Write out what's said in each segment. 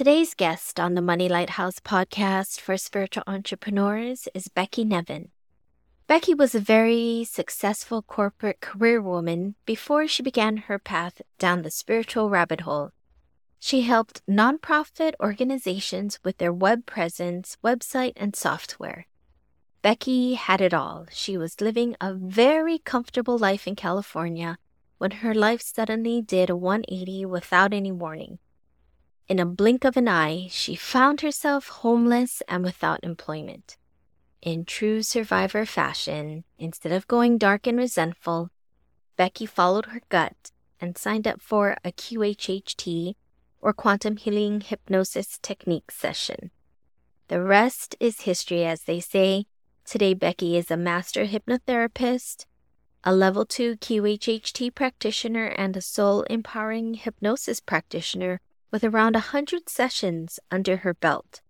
Today's guest on the Money Lighthouse podcast for spiritual entrepreneurs is Becky Nevin. Becky was a very successful corporate career woman before she began her path down the spiritual rabbit hole. She helped nonprofit organizations with their web presence, website, and software. Becky had it all. She was living a very comfortable life in California when her life suddenly did a 180 without any warning. In a blink of an eye, she found herself homeless and without employment. In true survivor fashion, instead of going dark and resentful, Becky followed her gut and signed up for a QHHT or quantum healing hypnosis technique session. The rest is history, as they say. Today, Becky is a master hypnotherapist, a level 2 QHHT practitioner, and a soul empowering hypnosis practitioner with around a 100 sessions under her belt.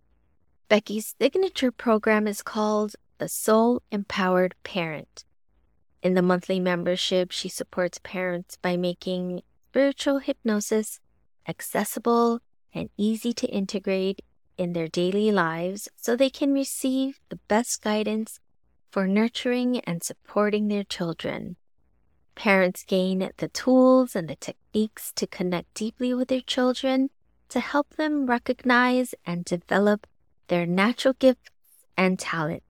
Becky's signature program is called the Soul Empowered Parent. In the monthly membership, she supports parents by making spiritual hypnosis accessible and easy to integrate in their daily lives so they can receive the best guidance for nurturing and supporting their children. Parents gain the tools and the techniques to connect deeply with their children to help them recognize and develop their natural gifts and talents.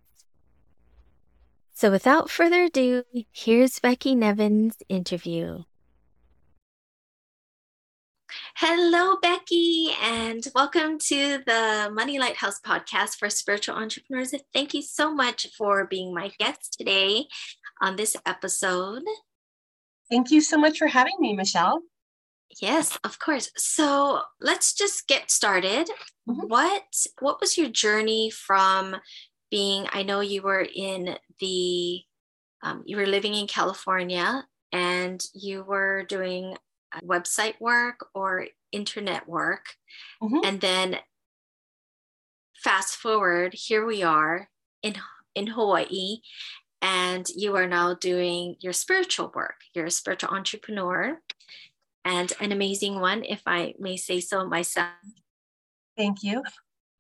So, without further ado, here's Becky Nevin's interview. Hello, Becky, and welcome to the Money Lighthouse podcast for spiritual entrepreneurs. Thank you so much for being my guest today on this episode. Thank you so much for having me, Michelle. Yes, of course. So let's just get started. Mm-hmm. What what was your journey from being? I know you were in the um, you were living in California and you were doing website work or internet work, mm-hmm. and then fast forward, here we are in in Hawaii, and you are now doing your spiritual work. You're a spiritual entrepreneur and an amazing one, if I may say so myself. Thank you.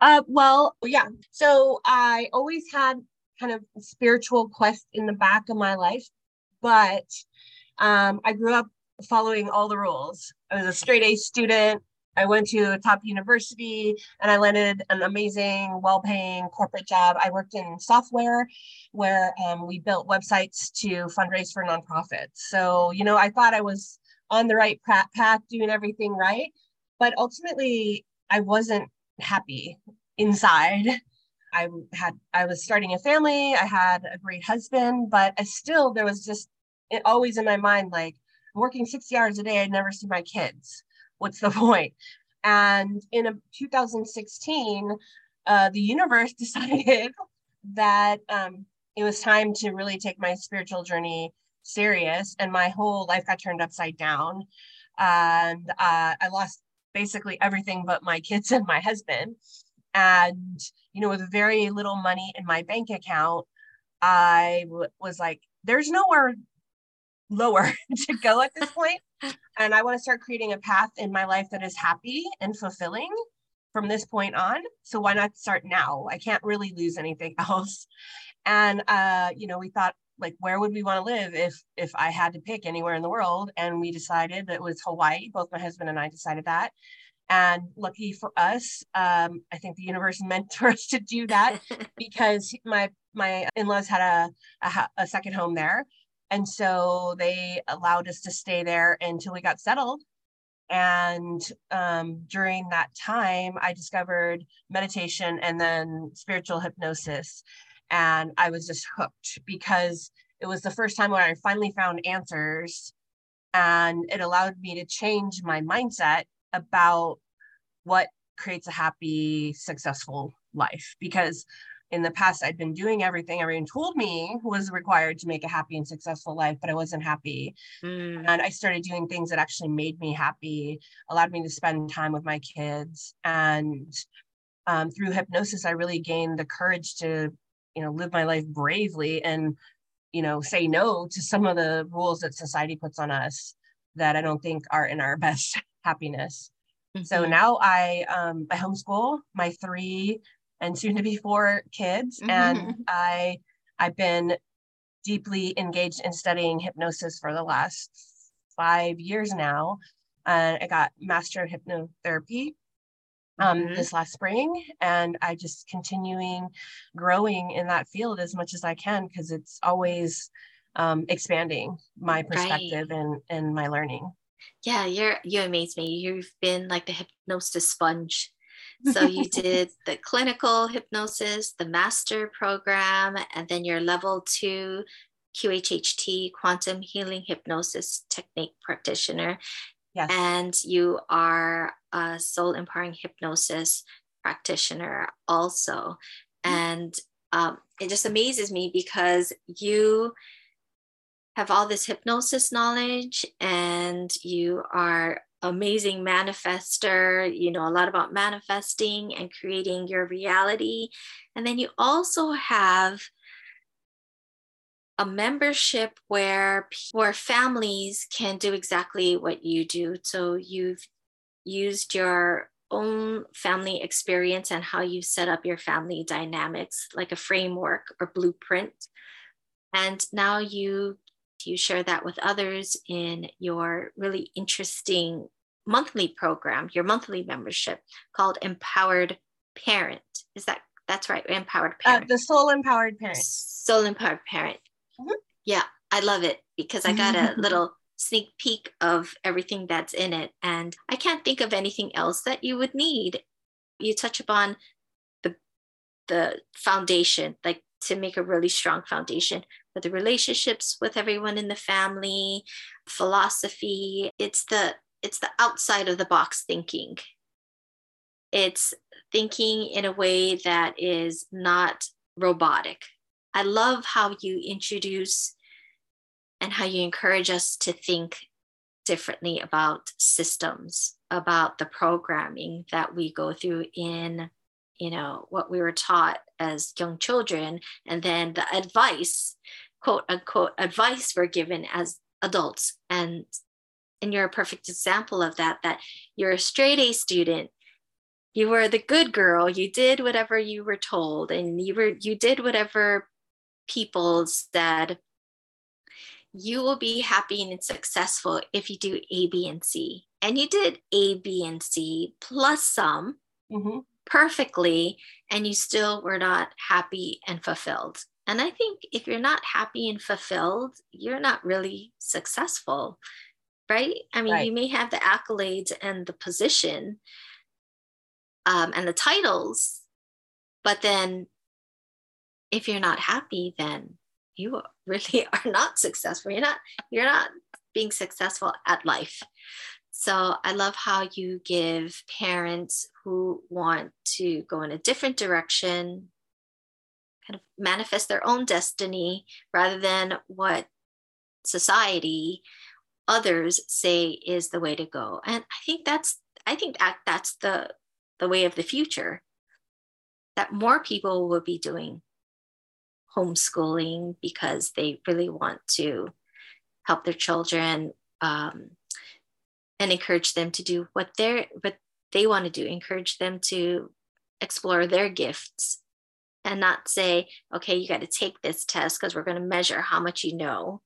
Uh, well, yeah. So I always had kind of spiritual quest in the back of my life, but um, I grew up following all the rules. I was a straight A student. I went to a top university and I landed an amazing, well paying corporate job. I worked in software where um, we built websites to fundraise for nonprofits. So, you know, I thought I was on the right path, doing everything right. But ultimately, I wasn't happy inside. I had I was starting a family. I had a great husband, but I still there was just always in my mind like working 60 hours a day. I'd never see my kids. What's the point? And in a 2016, uh, the universe decided that um, it was time to really take my spiritual journey serious and my whole life got turned upside down. And uh, i lost basically everything but my kids and my husband. And you know with very little money in my bank account I w- was like there's nowhere lower to go at this point and i want to start creating a path in my life that is happy and fulfilling from this point on. So why not start now? I can't really lose anything else. And uh, you know we thought like where would we want to live if if I had to pick anywhere in the world? And we decided that it was Hawaii. Both my husband and I decided that. And lucky for us um, I think the universe meant for us to do that because my my in-laws had a, a a second home there and so they allowed us to stay there until we got settled and um, during that time, I discovered meditation and then spiritual hypnosis. And I was just hooked because it was the first time where I finally found answers. And it allowed me to change my mindset about what creates a happy, successful life. Because in the past I'd been doing everything everyone told me was required to make a happy and successful life, but I wasn't happy. Mm. And I started doing things that actually made me happy, allowed me to spend time with my kids. And um, through hypnosis, I really gained the courage to, you know, live my life bravely and, you know, say no to some of the rules that society puts on us that I don't think are in our best happiness. Mm-hmm. So now I um, I homeschool my three and soon to be four kids. Mm-hmm. And I I've been deeply engaged in studying hypnosis for the last five years now. And I got master of hypnotherapy um, mm-hmm. this last spring, and I just continuing growing in that field as much as I can because it's always um, expanding my perspective right. and and my learning. Yeah, you're you amaze me. You've been like the hypnosis sponge so you did the clinical hypnosis, the master program, and then your level two QHHT quantum healing hypnosis technique practitioner. Yes. And you are a soul empowering hypnosis practitioner also. Mm-hmm. And um, it just amazes me because you have all this hypnosis knowledge and you are amazing manifester. You know a lot about manifesting and creating your reality. And then you also have a membership where where families can do exactly what you do. So you've used your own family experience and how you set up your family dynamics like a framework or blueprint. And now you you share that with others in your really interesting monthly program, your monthly membership called Empowered Parent. Is that that's right? Empowered uh, Parent. Uh, the Soul Empowered Parent. Soul Empowered Parent. Mm-hmm. Yeah, I love it because I got a little sneak peek of everything that's in it, and I can't think of anything else that you would need. You touch upon the the foundation, like to make a really strong foundation the relationships with everyone in the family, philosophy. It's the it's the outside of the box thinking. It's thinking in a way that is not robotic. I love how you introduce and how you encourage us to think differently about systems, about the programming that we go through in you know what we were taught as young children. And then the advice quote unquote advice we're given as adults. And and you're a perfect example of that that you're a straight a student. You were the good girl. You did whatever you were told and you were you did whatever people said. You will be happy and successful if you do a b and c. And you did a b and c plus some. Mm-hmm perfectly and you still were not happy and fulfilled. And I think if you're not happy and fulfilled, you're not really successful, right? I mean, right. you may have the accolades and the position um, and the titles, but then if you're not happy, then you really are not successful. You're not, you're not being successful at life. So I love how you give parents who want to go in a different direction, kind of manifest their own destiny rather than what society, others say is the way to go. And I think that's I think that that's the the way of the future. That more people will be doing homeschooling because they really want to help their children um, and encourage them to do what they're what they want to do encourage them to explore their gifts and not say, okay, you got to take this test because we're going to measure how much you know.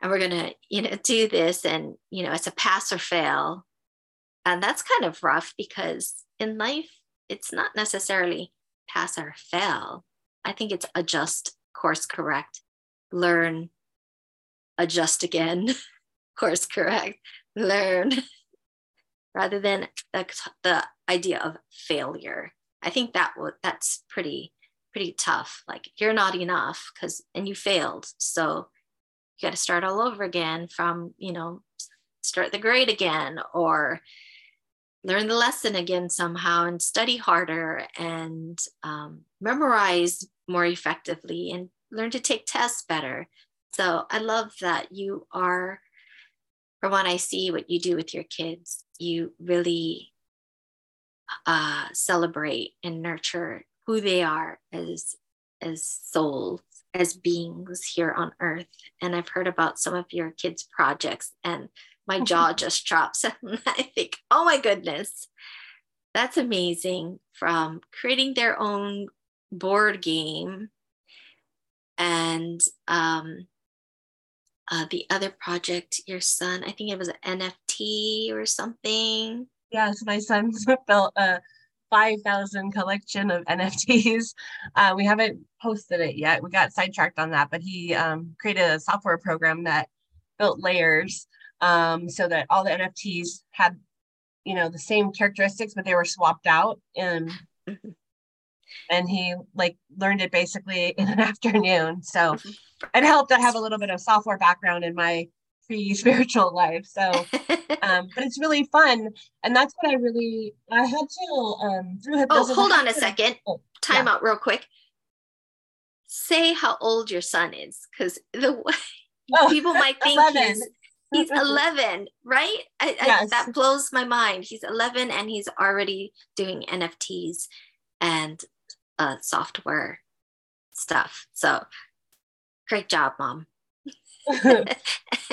And we're going to, you know, do this and, you know, it's a pass or fail. And that's kind of rough because in life, it's not necessarily pass or fail. I think it's adjust, course correct, learn, adjust again, course correct, learn, rather than the, the idea of failure. I think that would that's pretty pretty tough. Like you're not enough because and you failed, so you got to start all over again from you know start the grade again or learn the lesson again somehow and study harder and um, memorize more effectively and learn to take tests better. So I love that you are, from what I see, what you do with your kids, you really uh, celebrate and nurture who they are as as souls as beings here on earth. And i've heard about some of your kids projects and my jaw just drops. And i think oh my goodness that's amazing. From creating their own board game and um, uh, the other project your son i think it was an nft or something Yes, my son's built a 5,000 collection of NFTs. Uh, we haven't posted it yet. We got sidetracked on that, but he um, created a software program that built layers um, so that all the NFTs had, you know, the same characteristics, but they were swapped out. And. And he like learned it basically in an afternoon. So it helped. I have a little bit of software background in my pre spiritual life. So, um, but it's really fun, and that's what I really I had to um through hypnosis. Oh, hold on a second. Oh, Time yeah. out real quick. Say how old your son is, because the oh, people might think 11. he's he's 11 right I, yes. I, that blows my mind he's 11 and he's already doing nfts and uh, software stuff so great job mom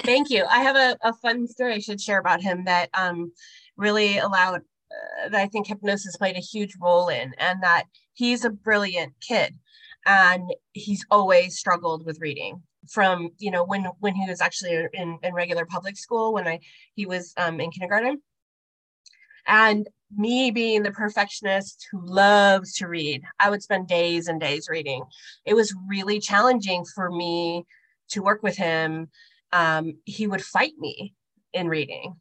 Thank you. I have a, a fun story I should share about him that um, really allowed, uh, that I think hypnosis played a huge role in, and that he's a brilliant kid. And he's always struggled with reading from, you know, when when he was actually in, in regular public school, when I he was um, in kindergarten. And me being the perfectionist who loves to read, I would spend days and days reading. It was really challenging for me to work with him, um, he would fight me in reading.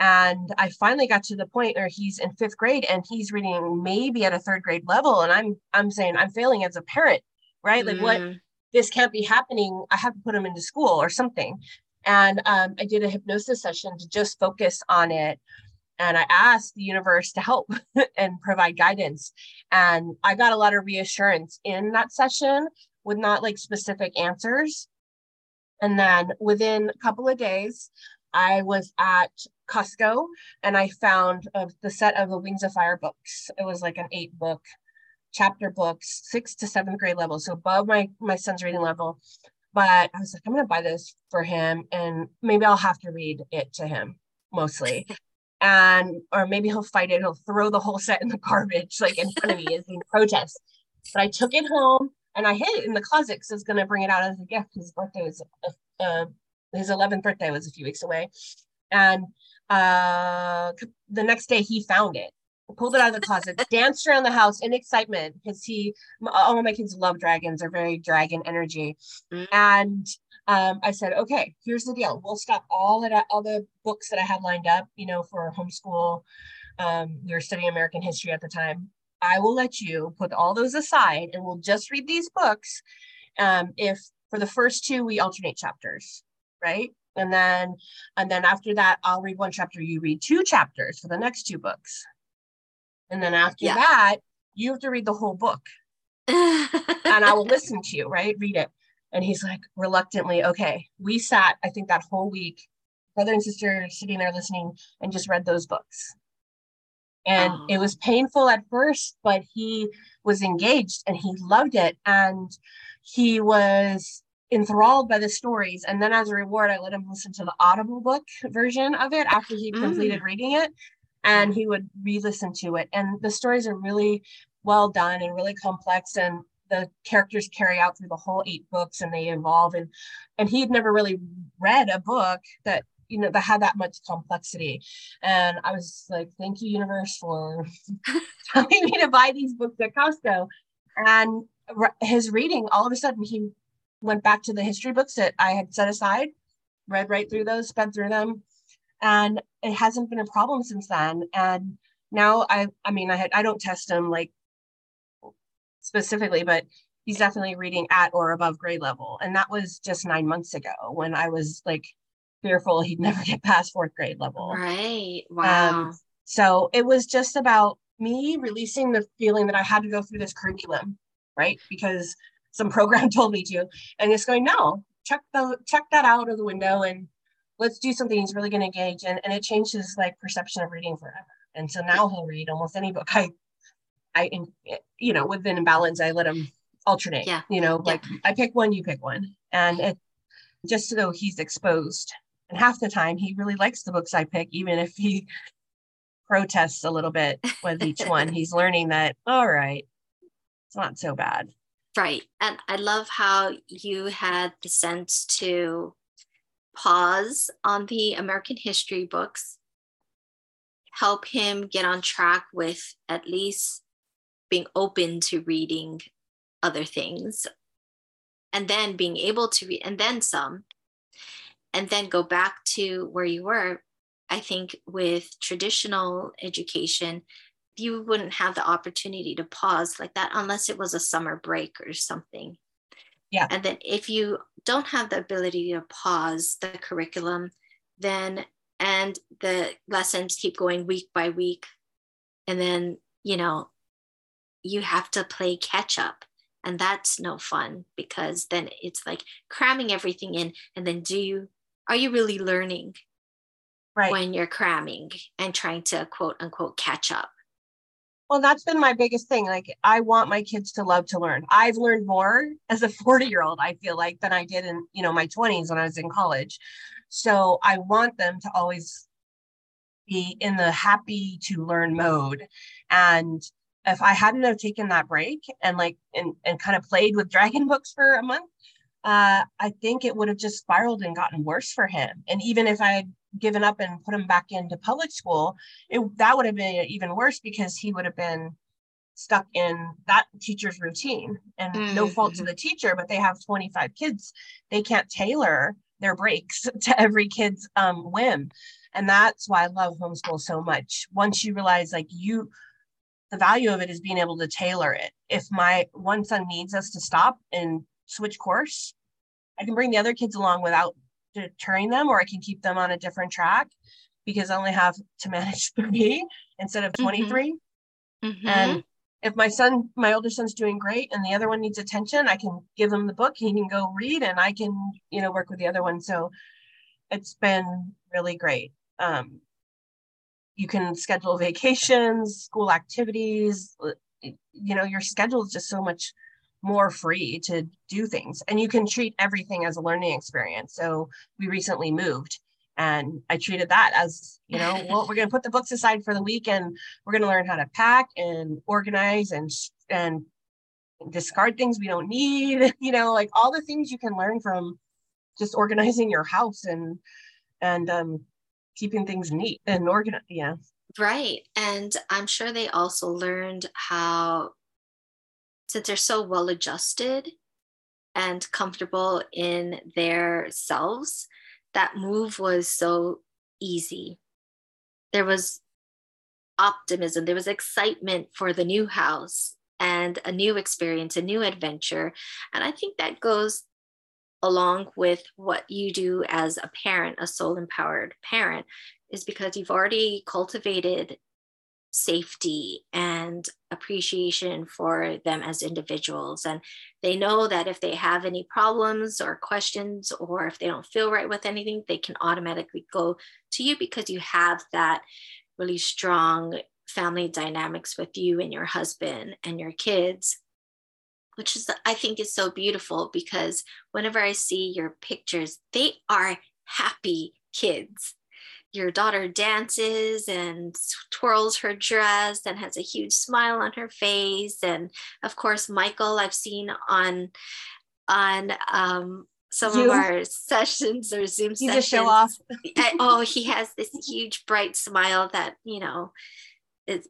And I finally got to the point where he's in fifth grade and he's reading maybe at a third grade level. And I'm I'm saying I'm failing as a parent, right? Like mm. what this can't be happening. I have to put him into school or something. And um, I did a hypnosis session to just focus on it. And I asked the universe to help and provide guidance. And I got a lot of reassurance in that session with not like specific answers, and then within a couple of days, I was at Costco and I found uh, the set of the Wings of Fire books. It was like an eight book chapter books, sixth to seventh grade level, so above my my son's reading level. But I was like, I'm gonna buy this for him, and maybe I'll have to read it to him mostly. and or maybe he'll fight it. He'll throw the whole set in the garbage, like in front of me, as in protest. But I took it home and I hid it in the closet because I was going to bring it out as a gift. His birthday was, uh, uh, his 11th birthday was a few weeks away. And uh, the next day he found it, pulled it out of the closet, danced around the house in excitement because he, all my kids love dragons, are very dragon energy. Mm. And um, I said, okay, here's the deal. We'll stop all that, all the books that I had lined up, you know, for homeschool. Um, we were studying American history at the time. I will let you put all those aside and we'll just read these books. Um, if for the first two, we alternate chapters, right? And then, and then after that, I'll read one chapter, you read two chapters for the next two books. And then after yeah. that, you have to read the whole book. and I will listen to you, right? Read it. And he's like, reluctantly, okay. We sat, I think, that whole week, brother and sister sitting there listening and just read those books and oh. it was painful at first but he was engaged and he loved it and he was enthralled by the stories and then as a reward i let him listen to the audible book version of it after he mm. completed reading it and he would re-listen to it and the stories are really well done and really complex and the characters carry out through the whole eight books and they evolve. And and he had never really read a book that you know that had that much complexity. And i was like thank you universe for telling me to buy these books at costco. And his reading all of a sudden he went back to the history books that i had set aside read right through those sped through them. And it hasn't been a problem since then. And now i i mean i had i don't test him like specifically but he's definitely reading at or above grade level and that was just nine months ago when i was like fearful he'd never get past fourth grade level. Right. Wow. Um, so it was just about me releasing the feeling that I had to go through this curriculum, right? Because some program told me to, and just going, no, check the check that out of the window and let's do something he's really going to engage in. And it changed his like perception of reading forever. And so now he'll read almost any book I, I, you know, within balance, I let him alternate. Yeah. You know, like yeah. I pick one, you pick one, and it just so he's exposed and half the time, he really likes the books I pick, even if he protests a little bit with each one. He's learning that, all right, it's not so bad. Right. And I love how you had the sense to pause on the American history books, help him get on track with at least being open to reading other things, and then being able to read, and then some, and then go back to where you were, I think with traditional education, you wouldn't have the opportunity to pause like that unless it was a summer break or something. Yeah. And then if you don't have the ability to pause the curriculum, then and the lessons keep going week by week, and then you know you have to play catch up and that's no fun because then it's like cramming everything in and then do you are you really learning right. when you're cramming and trying to quote unquote catch up? Well, that's been my biggest thing. Like, I want my kids to love to learn. I've learned more as a 40 year old, I feel like, than I did in, you know, my 20s when I was in college. So I want them to always be in the happy to learn mode. And if I hadn't have taken that break and like and, and kind of played with dragon books for a month, uh, I think it would have just spiraled and gotten worse for him. And even if I had given up and put him back into public school, it, that would have been even worse because he would have been stuck in that teacher's routine. And mm-hmm. no fault to mm-hmm. the teacher, but they have 25 kids. They can't tailor their breaks to every kid's um, whim. And that's why I love homeschool so much. Once you realize, like, you, the value of it is being able to tailor it. If my one son needs us to stop and switch course. I can bring the other kids along without deterring them, or I can keep them on a different track because I only have to manage three instead of mm-hmm. 23. Mm-hmm. And if my son, my older son's doing great and the other one needs attention, I can give him the book. He can go read and I can, you know, work with the other one. So it's been really great. Um, you can schedule vacations, school activities, you know, your schedule is just so much more free to do things and you can treat everything as a learning experience. So we recently moved and i treated that as you know well we're going to put the books aside for the week and we're going to learn how to pack and organize and and discard things we don't need you know like all the things you can learn from just organizing your house and and um keeping things neat and organized. Yeah. Right. And i'm sure they also learned how since they're so well adjusted and comfortable in their selves, that move was so easy. There was optimism, there was excitement for the new house and a new experience, a new adventure. And I think that goes along with what you do as a parent, a soul empowered parent, is because you've already cultivated safety and appreciation for them as individuals. And they know that if they have any problems or questions, or if they don't feel right with anything, they can automatically go to you because you have that really strong family dynamics with you and your husband and your kids which is i think is so beautiful because whenever i see your pictures they are happy kids. Your daughter dances and twirls her dress and has a huge smile on her face. And of course michael i've seen on on um, some Zoom. of our sessions or zoom He's sessions show off. Oh he has this huge bright smile that you know is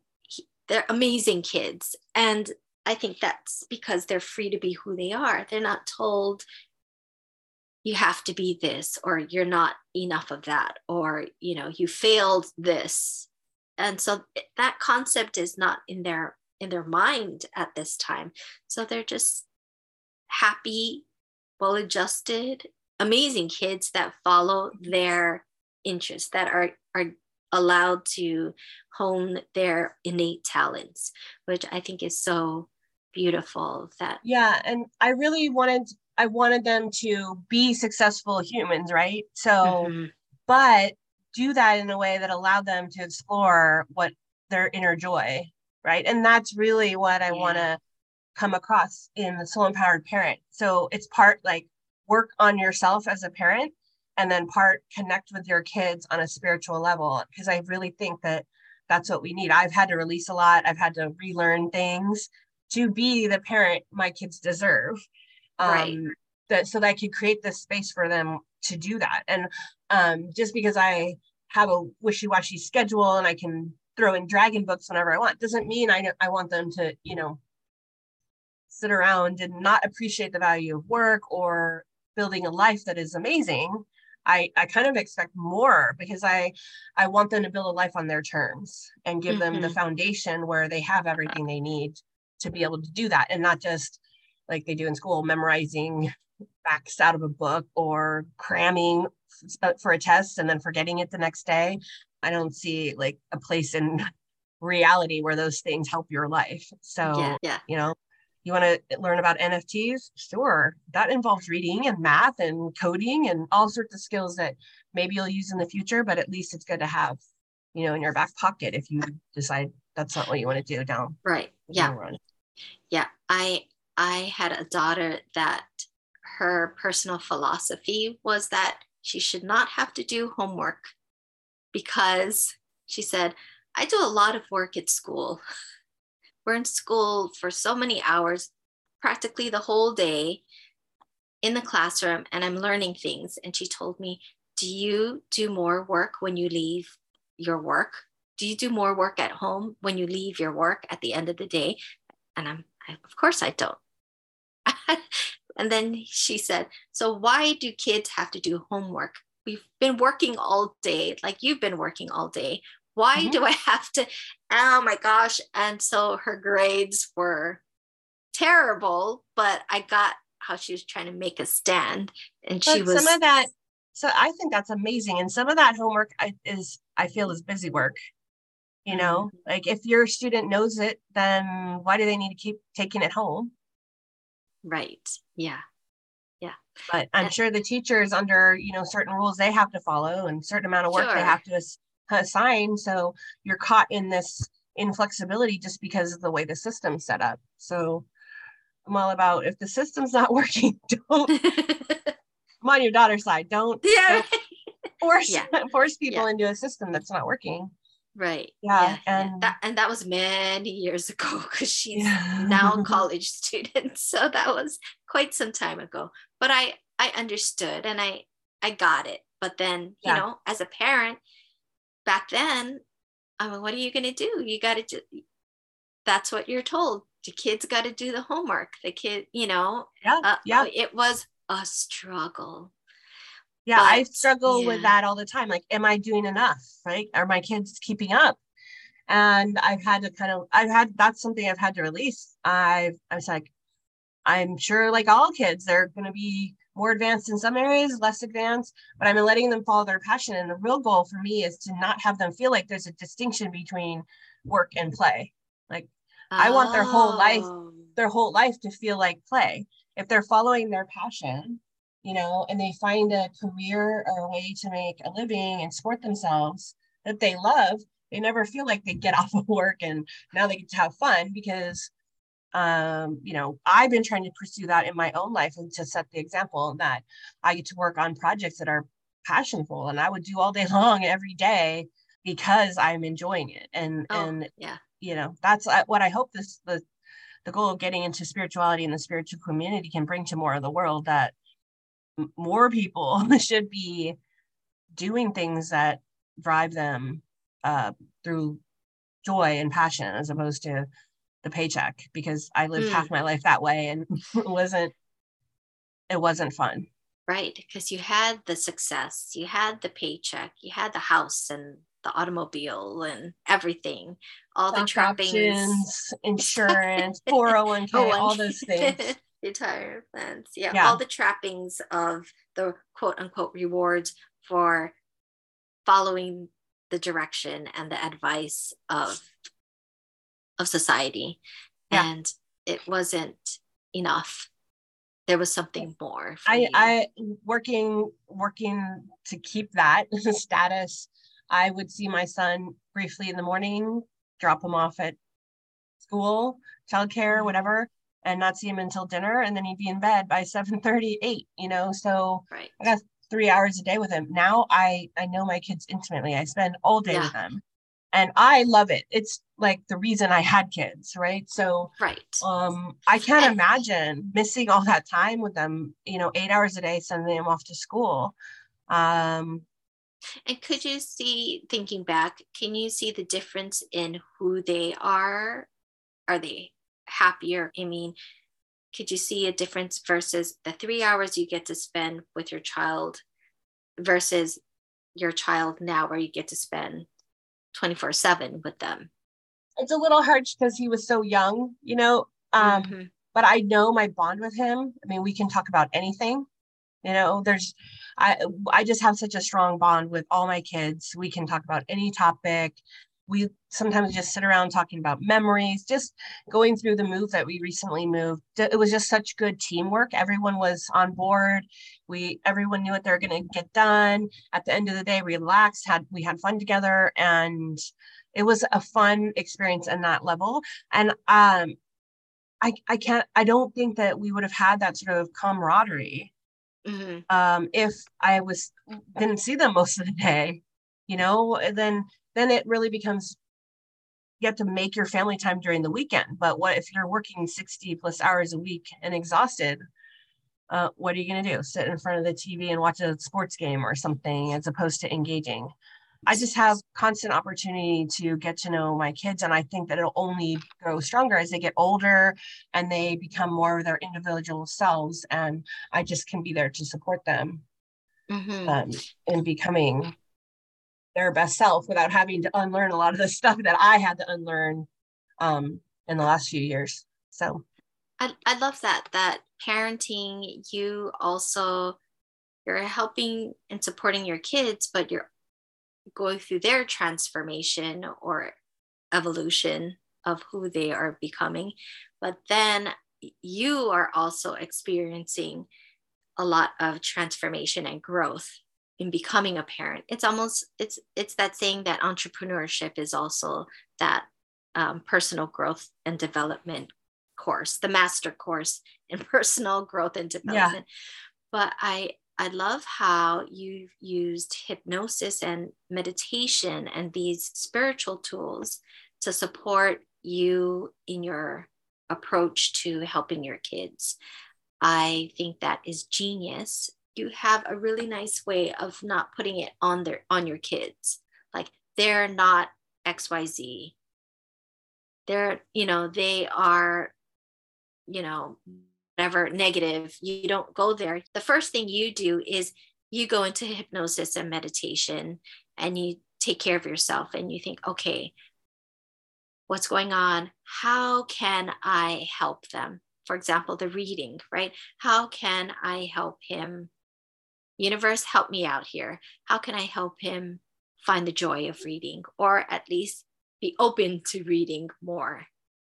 they're amazing kids. And i think that's because they're free to be who they are. They're not told you have to be this or you're not enough of that or you know you failed this. And so eh, that concept is not in their in their mind at this time. So they're just happy well adjusted amazing kids that follow their interests that are are allowed to hone their innate talents which i think is so beautiful that yeah and i really wanted I wanted them to be successful humans, right? So, mm-hmm. but do that in a way that allowed them to explore what their inner joy, right? And that's really what I yeah. want to come across in the soul empowered parent. So it's part like work on yourself as a parent and then part connect with your kids on a spiritual level because I really think that that's what we need. I've had to release a lot. I've had to relearn things to be the parent my kids deserve um, right. that so that I could create this space for them to do that. And um, just because I have a wishy-washy schedule and I can throw in dragon books whenever I want doesn't mean I I want them to you know sit around and not appreciate the value of work or building a life that is amazing. I, I kind of expect more because I I want them to build a life on their terms and give mm-hmm. them the mm-hmm. foundation where they have everything they need to be able to do that and not just like they do in school, memorizing facts out of a book or cramming uh, for a test and then forgetting it the next day. I don't see like a place in reality where those things help your life. So, yeah, yeah. you know, you want to learn about NFTs? Sure. That involves reading and math and coding and all sorts of skills that maybe you'll use in the future, but at least it's good to have, you know, in your back pocket if you decide that's not what you want to do down. Right. Yeah. Yeah. I I had a daughter that her personal philosophy was that she should not have to do homework because she said, I do a lot of work at school. We're in school for so many hours, practically the whole day in the classroom, and I'm learning things. And she told me, Do you do more work when you leave your work? Do you do more work at home when you leave your work at the end of the day? And I'm, I, of course I don't. and then she said, So why do kids have to do homework? We've been working all day, like you've been working all day. Why mm-hmm. do I have to? Oh my gosh. And so her grades were terrible, but I got how she was trying to make a stand. And but she was. Some of that, so I think that's amazing. And some of that homework is, I feel, is busy work you know mm-hmm. like if your student knows it then why do they need to keep taking it home Right. Yeah. Yeah. But I'm sure the teachers under, you know, certain rules they have to follow and certain amount of work sure. they have to assign. So you're caught in this inflexibility just because of the way the system's set up. So I'm all about if the system's not working, don't I'm on your daughter's side. Don't, yeah. Don't force yeah. force people yeah. into a system that's not working. Right. Yeah. yeah. And that and that was many years ago because she's yeah. now a college student. So that was quite some time ago. But I I understood and I I got it. But then, you know, as a parent back then, I mean, what are you gonna do? You gotta do that's what you're told. The kids got to do the homework. The kid, you know, yeah, uh, yeah. it was a struggle yeah but, i struggle yeah. with that all the time like am i doing enough right are my kids keeping up and i've had to kind of i've had that's something i've had to release i've i was like i'm sure like all kids they're going to be more advanced in some areas less advanced but i'm letting them follow their passion and the real goal for me is to not have them feel like there's a distinction between work and play like oh. i want their whole life oh. their whole life to feel like play if they're following their passion you know, and they find a career or a way to make a living and support themselves that they love, they never feel like they get off of work and now they get to have fun because um, you know, I've been trying to pursue that in my own life and to set the example that I get to work on projects that are passionful and I would do all day long every day because I'm enjoying it. And Oh, and yeah. you know that's uh, what I hope this the the goal of getting into spirituality and the spiritual community can bring to more of the world that more people should be doing things that drive them uh, through joy and passion as opposed to the paycheck because I lived Mm. half my life that way and it wasn't it wasn't fun. Right. Because you had the success, you had the paycheck, you had the house and the automobile and everything, all the trappings. insurance, 401k, Oh, all those things. Retirement plans. Yeah, Yeah. All the trappings of the quote unquote rewards for following the direction and the advice of of society. Yeah. And it wasn't enough. There was something more. I, you. I working working to keep that status. I would see my son briefly in the morning, drop him off at school, childcare, Mhm. whatever, and not see him until dinner, and then he'd be in bed by 7 8 you know. So right. I got three hours a day with him. Now I I know my kids intimately. I spend all day Yeah. with them. And I love it. It's like the reason I had kids, right? So Right. um i can't And- imagine missing all that time with them you know eight hours a day sending them off to school um And could you see, thinking back, can you see the difference in who they are? Are they happier? I mean, could you see a difference versus the three hours you get to spend with your child versus your child now, where you get to spend 24 7 with them? it's a little hard because he was so young you know um Mhm. but i know my bond with him i mean we can talk about anything you know there's i i just have such a strong bond with all my kids we can talk about any topic we sometimes just sit around talking about memories just going through the move that we recently moved. It was just such good teamwork. Everyone was on board. We everyone knew what they were going to get done. At the end of the day relaxed had we had fun together and it was a fun experience in that level. And um i i can't i don't think that we would have had that sort of camaraderie Mhm. um if i was didn't see them most of the day you know then then it really becomes you have to make your family time during the weekend. But what if you're working 60 plus hours a week and exhausted? Uh, what are you going to do? Sit in front of the tv and watch a sports game or something as opposed to engaging? I just have constant opportunity to get to know my kids and i think that it'll only grow stronger as they get older and they become more of their individual selves and i just can be there to support them Mhm. um, in becoming their best self without having to unlearn a lot of the stuff that I had to unlearn um, in the last few years. So I, I love that that parenting you also you're helping and supporting your kids but you're going through their transformation or evolution of who they are becoming but then you are also experiencing a lot of transformation and growth in becoming a parent it's almost it's it's that saying that entrepreneurship is also that um, personal growth and development course, the master course in personal growth and development. But I I love how you've used hypnosis and meditation and these spiritual tools to support you in your approach to helping your kids. I think that is genius. You have a really nice way of not putting it on their on your kids. Like they're not XYZ. They're, you know, they are you know, whatever negative, you don't go there. The first thing you do is you go into hypnosis and meditation and you take care of yourself and you think, okay, what's going on? How can I help them? For example, the reading, right? How can I help him? Universe, help me out here. How can I help him find the joy of reading or at least be open to reading more?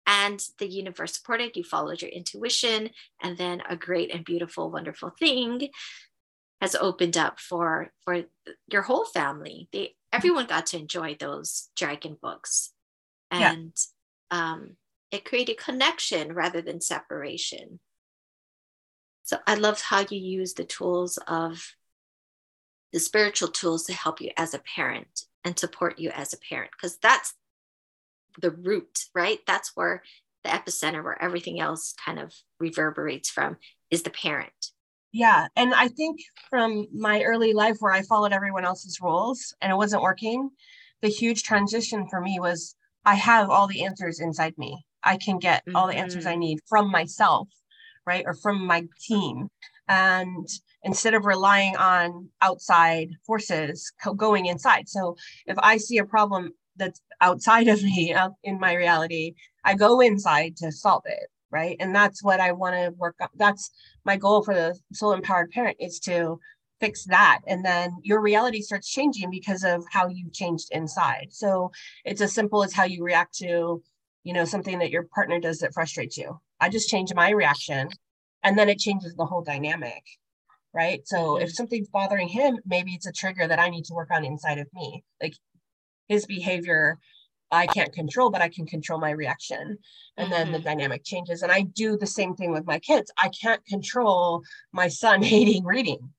and the universe supported you followed your intuition and then a great and beautiful wonderful thing has opened up for for your whole family they everyone got to enjoy those dragon books Yeah. and um, it created connection rather than separation so i loved how you use the tools of the spiritual tools to help you as a parent and support you as a parent because that's the root right that's where the epicenter where everything else kind of reverberates from is the parent yeah and i think from my early life where i followed everyone else's rules and it wasn't working the huge transition for me was i have all the answers inside me i can get mm-hmm. all the answers i mm-hmm. need from myself right or from my team. And instead of relying on outside forces going inside. So if i see a problem that's outside of me out in my reality i go inside to solve it right? And that's what i want to work on. That's my goal for the soul empowered parent is to fix that. And then your reality starts changing because of how you changed inside. So it's as simple as how you react to you know something that your partner does that frustrates you i just change my reaction and then it changes the whole dynamic right so if mm-hmm. something's bothering him maybe it's a trigger that i need to work on inside of me like his behavior I can't control, but I can control my reaction. And mm-hmm. then the mm-hmm. dynamic changes. And I do the same thing with my kids. I can't control my son hating reading,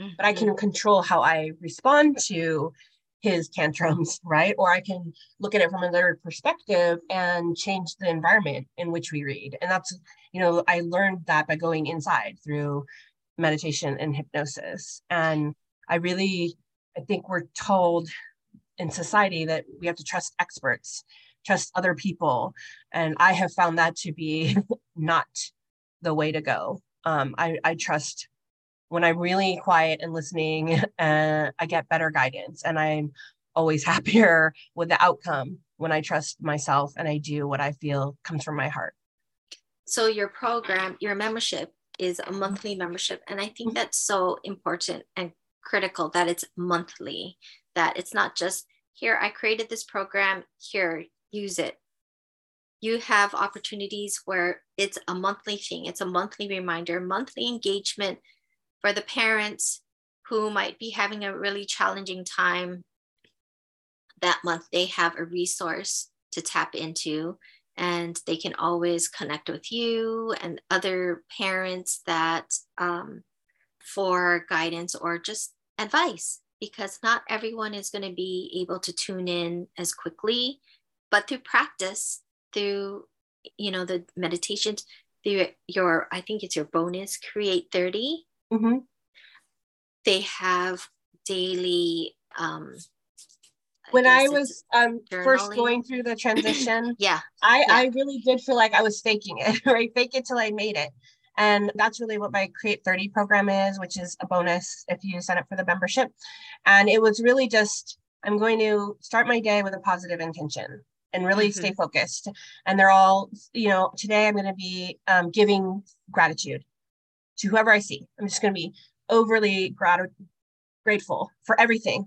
mm-hmm. but I can mm-hmm. control how I respond to his tantrums, right? Or I can look at it from another perspective and change the environment in which we read. And that's, you know, I learned that by going inside through meditation and hypnosis. And I really, I think we're told in society that we have to trust experts, trust other people. And I have found that to be not the way to go. Um, I, I trust when I'm really quiet and listening, uh, I get better guidance and I'm always happier with the outcome when I trust myself and I do what I feel comes from my heart. So, your program, your membership is a monthly membership. And I think mm-hmm. that's so important and critical that it's monthly that it's not just here, I created this program, here, use it. You have opportunities where it's a monthly thing, it's a monthly reminder, monthly engagement for the parents who might be having a really challenging time that month. They have a resource to tap into and they can always connect with you and other parents that um, for guidance or just advice because not everyone is going to be able to tune in as quickly but through practice through you know the meditations through your i think it's your bonus create 30 mm-hmm. they have daily um when I, I was um, first going through the transition, yeah, I, yeah. I really did feel like I was faking it, right? Fake it till I made it. And that's really what my Create 30 program is, which is a bonus if you sign up for the membership. And it was really just, I'm going to start my day with a positive intention and really mm-hmm. stay focused. And they're all, you know, today I'm going to be um, giving gratitude to whoever I see. I'm just going to be overly grat- grateful for everything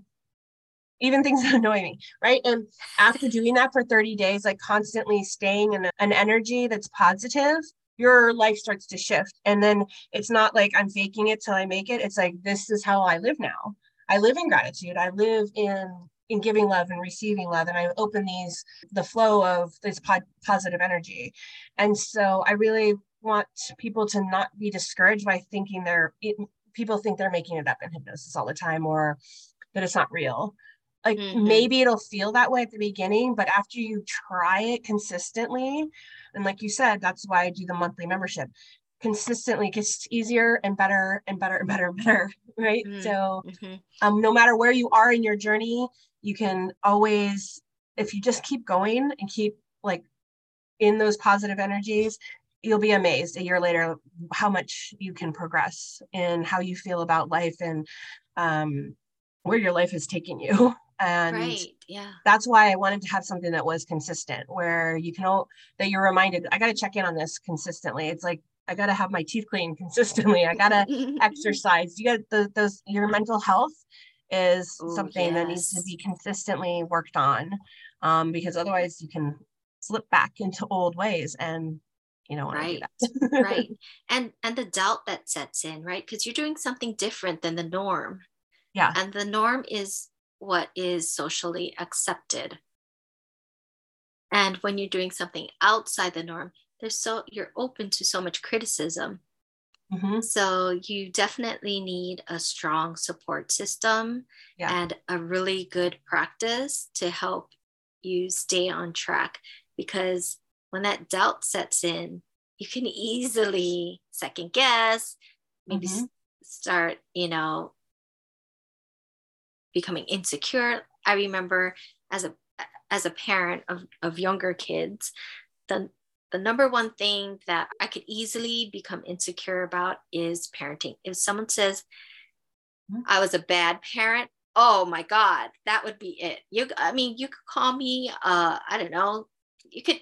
even things that annoy me, right? And after doing that for 30 days, like constantly staying in an energy that's positive, your life starts to shift. And then it's not like I'm faking it till I make it. It's like this is how I live now. I live in gratitude. I live in in giving love and receiving love and i open these the flow of this positive energy and so i really want people to not be discouraged by thinking they're it, people think they're making it up in hypnosis all the time or that it's not real like mm-hmm. maybe it'll feel that way at the beginning but after you try it consistently and like you said, that's why I do the monthly membership. Consistently gets easier and better and better and better and better. Right. Mm-hmm. So mm-hmm. um, no matter where you are in your journey, you can always, if you just keep going and keep like in those positive energies, you'll be amazed a year later how much you can progress in how you feel about life and um, where your life has taken you. and right yeah that's why i wanted to have something that was consistent where you can all that you're reminded i got to check in on this consistently it's like i got to have my teeth clean consistently i got to exercise you got the, those your mental health is Ooh, something yes. that needs to be consistently worked on um, because otherwise you can slip back into old ways and you know right right and and the doubt that sets in right because you're doing something different than the norm yeah and the norm is what is socially accepted. And when you're doing something outside the norm, there's so you're open to so much criticism. Mm-hmm. So you definitely need a strong support system yeah. and a really good practice to help you stay on track because when that doubt sets in, you can easily second guess, maybe mm-hmm. start, you know, becoming insecure. I remember as a as a parent of, of younger kids, the the number one thing that I could easily become insecure about is parenting. If someone says mm-hmm. I was a bad parent, oh my God, that would be it. You, I mean, you could call me, uh, I don't know, you could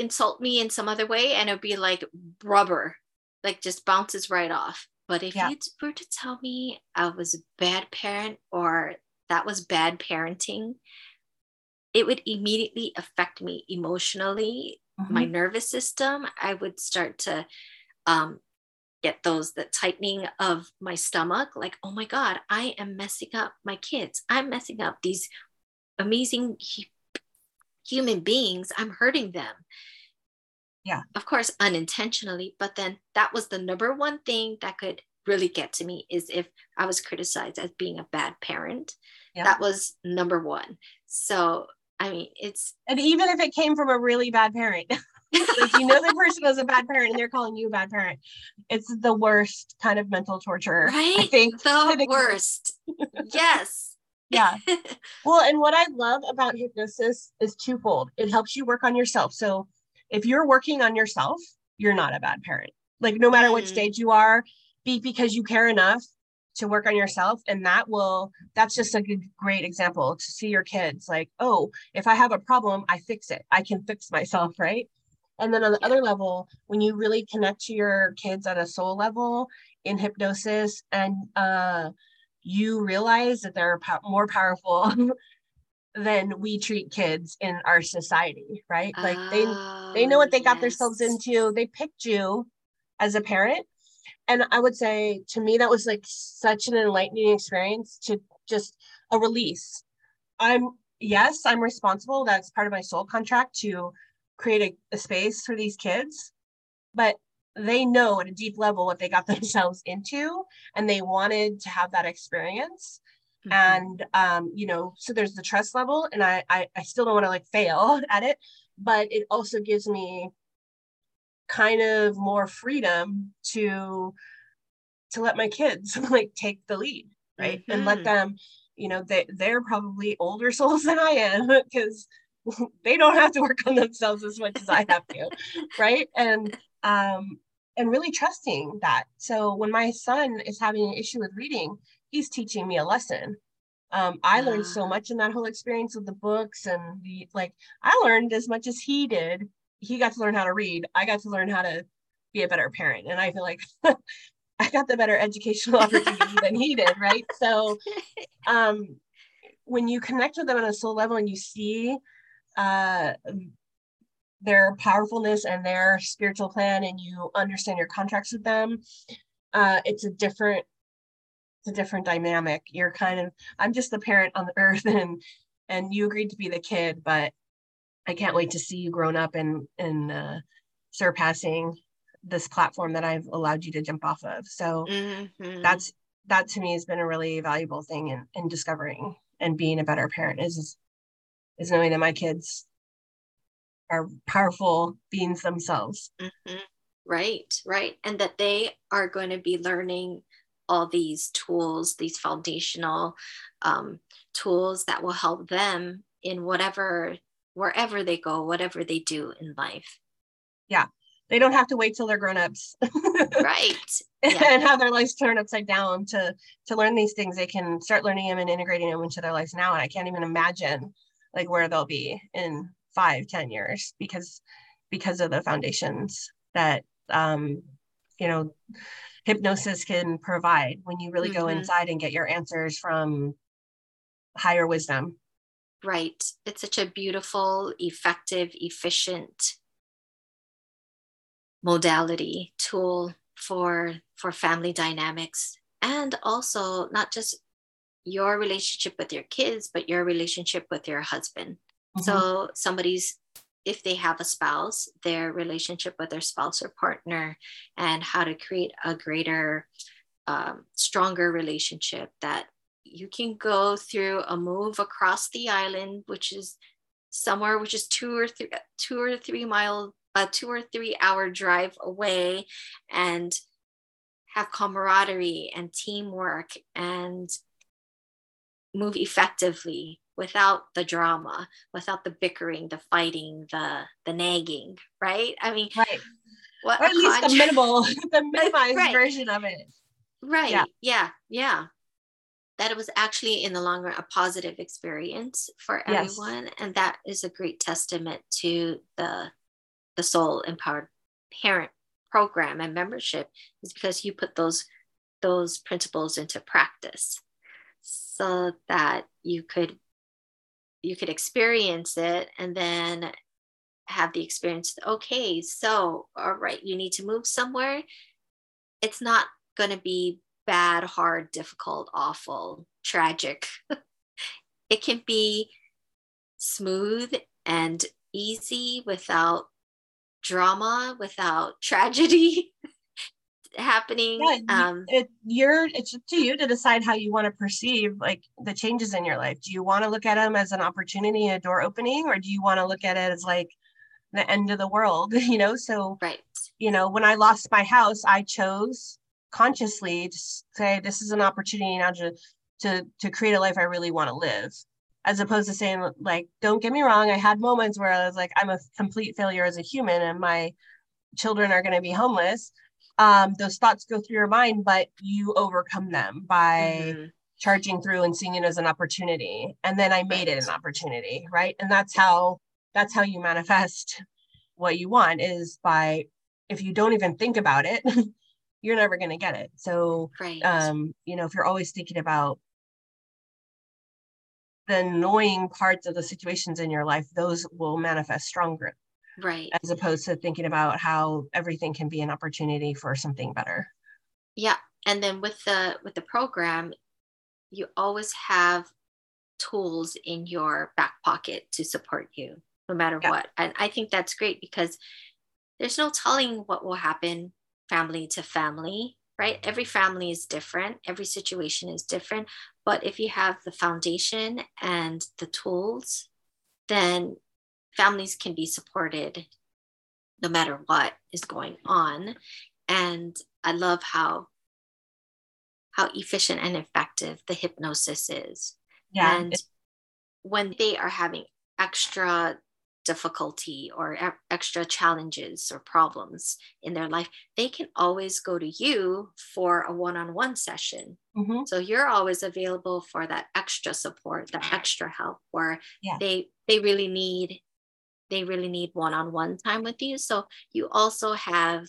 insult me in some other way and it would be like rubber, like just bounces right off. But if yeah. you were to tell me I was a bad parent or that was bad parenting, it would immediately affect me emotionally mm-hmm. my nervous system, I would start to um, get those the tightening of my stomach like oh my god i am messing up my kids i'm messing up these amazing human beings i'm hurting them yeah of course unintentionally but then that was the number one thing that could really get to me is if i was criticized as being a bad parent yeah. that was number one so I mean, it's and even if it came from a really bad parent, like you know the person was a bad parent and they're calling you a bad parent, it's the worst kind of mental torture. Right? I think the worst. yes. Yeah. Well, and what I love about hypnosis is twofold. It helps you work on yourself. So if you're working on yourself, you're not a bad parent. Like no matter mm. what stage you are, be because you care enough to work on yourself and that will that's just a good, great example to see your kids like oh if i have a problem i fix it i can fix myself right and then on the other level when you really connect to your kids at a soul level in hypnosis and uh, you realize that they're po- more powerful than we treat kids in our society right? Like they they know ah, what they got oh, themselves into. They picked you as a parent. And I would say to me that was like such an enlightening experience to just a release. I'm yes, I'm responsible. That's part of my soul contract to create a, a space for these kids, but they know at a deep level what they got themselves into and they wanted to have that experience mm-hmm. and um, you know so there's the trust level and I, I i still don't want to like fail at it but it also gives me kind of more freedom to to let my kids like take the lead right mm-hmm. and let mm-hmm. them you know they they're probably older souls than i am because they don't have to work on themselves as much as i have to right and um and really trusting that so when my son is having an issue with reading he's teaching me a lesson um, i learned so much in that whole experience with the books and the like i learned as much as he did he got to learn how to read. I got to learn how to be a better parent. And I feel like I got the better educational opportunity than he did, right? So um, when you connect with them on a soul level and you see uh, their powerfulness and their spiritual plan and you understand your contracts with them, uh, it's a different it's a different dynamic. You're kind of I'm just the parent on the earth and and you agreed to be the kid, but I can't wait to see you grown up and and uh, surpassing this platform that I've allowed you to jump off of. So mm-hmm. that's that to me has been a really valuable thing in, in discovering and being a better parent is is knowing that my kids are powerful beings themselves. Mm-hmm. Right, right. And that they are going to be learning all these tools, these foundational um, tools that will help them in whatever wherever they go, whatever they do in life. Yeah. They don't have to wait till they're grown-ups. right. Yeah. and have their lives turned upside down to to learn these things. They can start learning them and integrating them into their lives now. And I can't even imagine like where they'll be in five, ten years because because of the foundations that um, you know, hypnosis can provide when you really mm-hmm. go inside and get your answers from higher wisdom Right. It's such a beautiful, effective, efficient modality tool for for family dynamics and also not just your relationship with your kids but your relationship with your husband mm-hmm. so somebody's if they have a spouse, their relationship with their spouse or partner, and how to create a greater, um, stronger relationship that you can go through a move across the island, which is somewhere which is two or three two or three mile a two or three hour drive away and have camaraderie and teamwork and move effectively without the drama without the bickering the fighting the the nagging right i mean right what or at least the minimal the minimized right. version of it right yeah. yeah yeah that it was actually in the long run a positive experience for everyone yes. and that is a great testament to the the soul empowered parent program and membership is because you put those those principles into practice so that you could you could experience it and then have the experience okay so all right you need to move somewhere. It's not going to be bad hard difficult awful tragic. It can be smooth and easy without drama without tragedy happening yeah, um it, you're it's up to you to decide how you want to perceive like the changes in your life. Do you want to look at them as an opportunity a door opening or do you want to look at it as like the end of the world you know? So right. you know when i lost my house i chose consciously to say this is an opportunity now to to to create a life i really want to live as opposed to saying like don't get me wrong i had moments where i was like i'm a complete failure as a human and my children are going to be homeless um, those thoughts go through your mind but you overcome them by mm-hmm. charging through and seeing it as an opportunity and then i made it an opportunity right and that's how that's how you manifest what you want is by if you don't even think about it you're never going to get it so right. um you know if you're always thinking about the annoying parts of the situations in your life, those will manifest stronger. Right. As opposed to thinking about how everything can be an opportunity for something better. Yeah. And then with the with the program, you always have tools in your back pocket to support you no matter yeah. what. And I think that's great because there's no telling what will happen family to family right? Every family is different, every situation is different. But if you have the foundation and the tools, then families can be supported no matter what is going on. And I love how how efficient and effective the hypnosis is. Yeah. And when they are having extra difficulty or extra challenges or problems in their life, they can always go to you for a one on one session. Mm-hmm. So you're always available for that extra support, that extra help where yeah. they they really need they really need one on one time with you. So you also have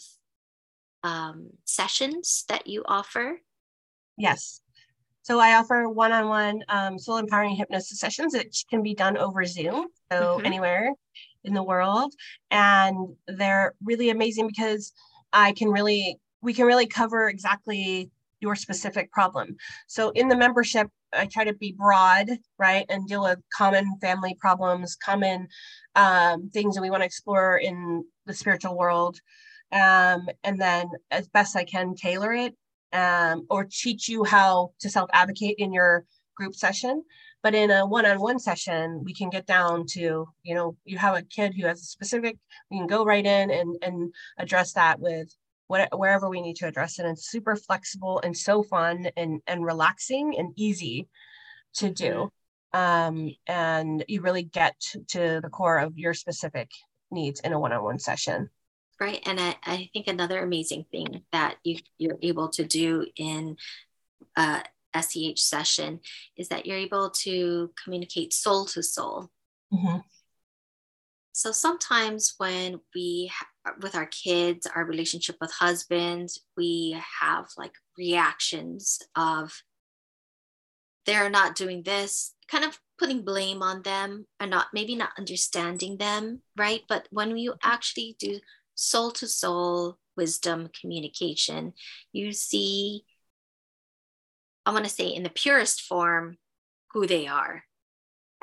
um, sessions that you offer. Yes. So I offer one-on-one um, soul empowering hypnosis sessions. It can be done over Zoom, so mm-hmm. anywhere in the world, and they're really amazing because I can really we can really cover exactly your specific problem. So in the membership, I try to be broad, right, and deal with common family problems, common um, things that we want to explore in the spiritual world, um, and then as best I can tailor it um, or teach you how to self advocate in your group session. But in a one on one session, we can get down to, you know, you have a kid who has a specific, we can go right in and, and address that with what, wherever we need to address it. And it's super flexible and so fun and, and relaxing and easy to do. Um, and you really get to the core of your specific needs in a one on one session right and I, I think another amazing thing that you, you're able to do in a SEH session is that you're able to communicate soul to soul mm-hmm. so sometimes when we with our kids our relationship with husbands we have like reactions of they're not doing this kind of putting blame on them and not maybe not understanding them right but when you actually do soul to soul wisdom communication, you see, I want to say in the purest form, who they are.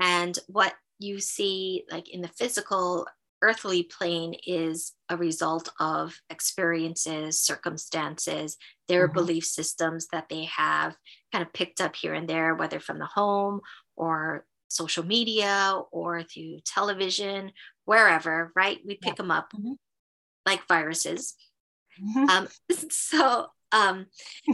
And what you see, like in the physical earthly plane is a result of experiences, circumstances, their mm-hmm. belief systems that they have kind of picked up here and there, whether from the home or social media or through television, wherever, right? We pick yeah. them up mm-hmm. like viruses. Mm-hmm. Um, so um,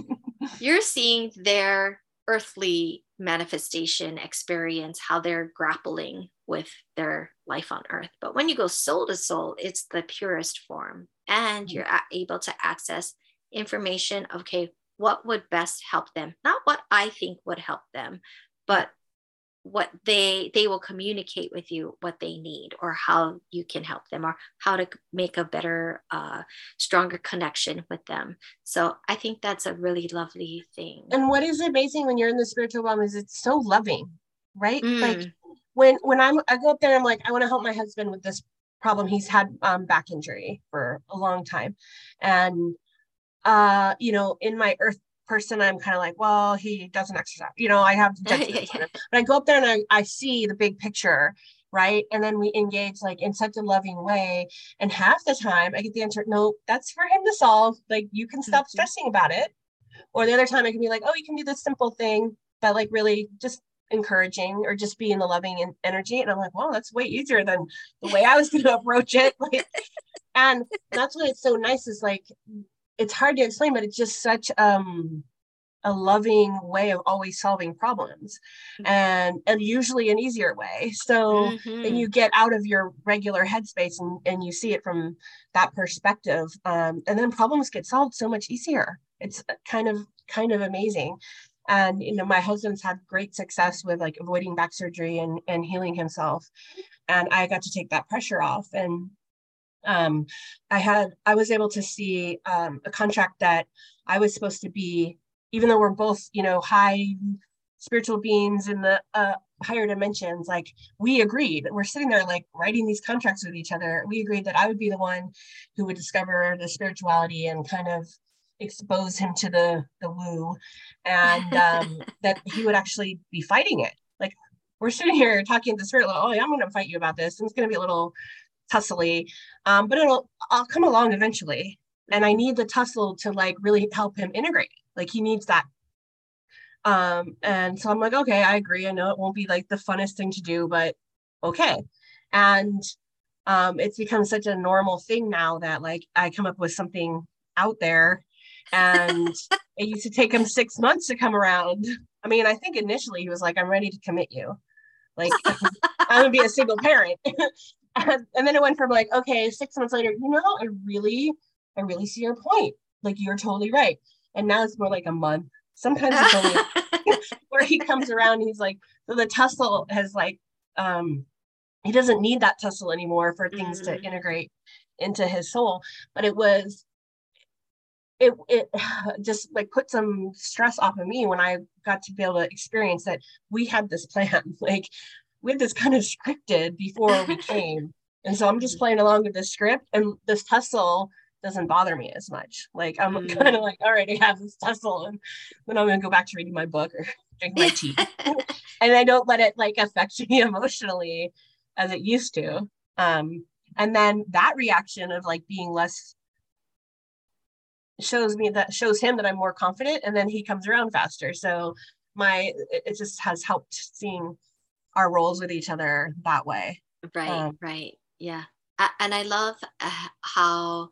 you're seeing their earthly manifestation experience, how they're grappling with their life on earth. But when you go soul to soul, it's the purest form. And mm-hmm. you're able to access information. Okay, what would best help them? Not what I think would help them, but what they they will communicate with you what they need or how you can help them or how to make a better uh, stronger connection with them so i think that's a really lovely thing and what is amazing when you're in the spiritual realm is it's so loving right mm. like when when i'm i go up there i'm like i want to help my husband with this problem. He's had um, back injury for a long time. And uh you know in my earth person i'm kind of like well he doesn't exercise you know i have yeah, yeah. but i go up there and I, I see the big picture right? And then we engage like in such a loving way. And half the time i get the answer no that's for him to solve. Like you can stop mm-hmm. stressing about it. Or the other time i can be like oh you can do this simple thing but like really just encouraging or just be in the loving energy and i'm like well that's way easier than the way i was going to approach it like and that's what it's so nice is like it's hard to explain, but it's just such um a loving way of always solving problems mm-hmm. and and usually an easier way so mm-hmm. and you get out of your regular headspace and, and you see it from that perspective um, and then problems get solved so much easier it's kind of kind of amazing and you know my husband's had great success with like avoiding back surgery and and healing himself and i got to take that pressure off and um, I had I was able to see um, a contract that I was supposed to be, even though we're both you know high spiritual beings in the uh, higher dimensions. Like we agreed, we're sitting there like writing these contracts with each other. We agreed that I would be the one who would discover the spirituality and kind of expose him to the the woo, and um, that he would actually be fighting it. Like we're sitting here talking to the spirit, like, oh, yeah, I'm going to fight you about this. And it's going to be a little tussly, um, but it'll I'll come along eventually. And I need the tussle to like really help him integrate. Like he needs that. Um, and so I'm like, okay, I agree. I know it won't be like the funnest thing to do, but okay. And um, it's become such a normal thing now that like I come up with something out there and it used to take him six months to come around. I mean, I think initially he was like, I'm ready to commit you. Like I'm gonna be a single parent. and, and then it went from like, okay, six months later, you know, I really, I really see your point. Like you're totally right. And now it's more like a month. Sometimes it's only where he comes around, he's like, so the tussle has like um he doesn't need that tussle anymore for things mm-hmm. to integrate into his soul. But it was it it just like put some stress off of me when I got to be able to experience that we had this plan. Like we had this kind of scripted before we came. And so I'm just playing along with the script and this tussle doesn't bother me as much. Like I'm mm. kind of like, all right, I have this tussle and then I'm gonna go back to reading my book or drink my tea. and I don't let it like affect me emotionally as it used to. Um, and then that reaction of like being less shows me that shows him that I'm more confident and then he comes around faster. So my it just has helped seeing our roles with each other that way. Right, um, right. Yeah. And I love uh, how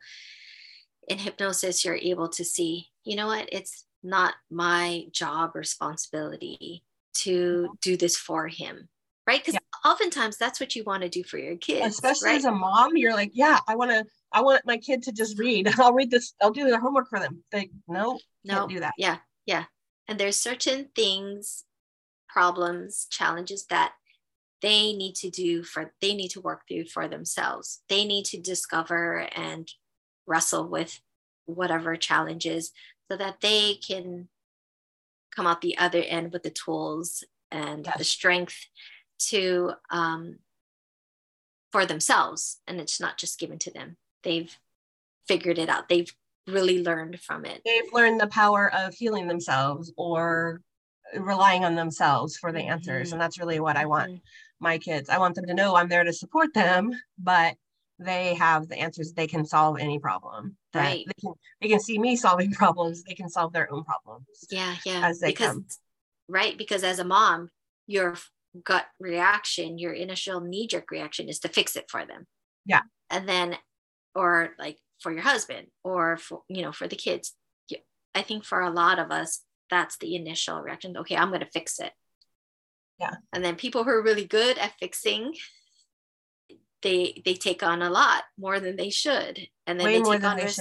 in hypnosis you're able to see, you know what, it's not my job responsibility to mm-hmm. do this for him. Right. Because yeah. Oftentimes that's what you want to do for your kids. Especially right? as a mom, you're like, yeah, I want to, I want my kid to just read. I'll read this, I'll do their homework for them. They no, no, can't do that. Yeah. Yeah. And there's certain things problems, challenges that they need to do for they need to work through for themselves. They need to discover and wrestle with whatever challenges so that they can come out the other end with the tools and yes. the strength to um, for themselves and it's not just given to them they've figured it out they've really learned from it they've learned the power of healing themselves or relying on themselves for the answers mm-hmm. and that's really what i want mm-hmm. my kids i want them to know i'm there to support them but they have the answers they can solve any problem that Right. they can they can see me solving problems they can solve their own problems Yeah, yeah. as they because come. right, because as a mom, your f- gut reaction, your initial knee jerk reaction is to fix it for them. Yeah. And then, or like for your husband, or for you know for the kids. I think for a lot of us, that's the initial reaction. Okay, I'm going to fix it. Yeah. And then people who are really good at fixing, they they take on a lot more than they should, and then way they take on they res-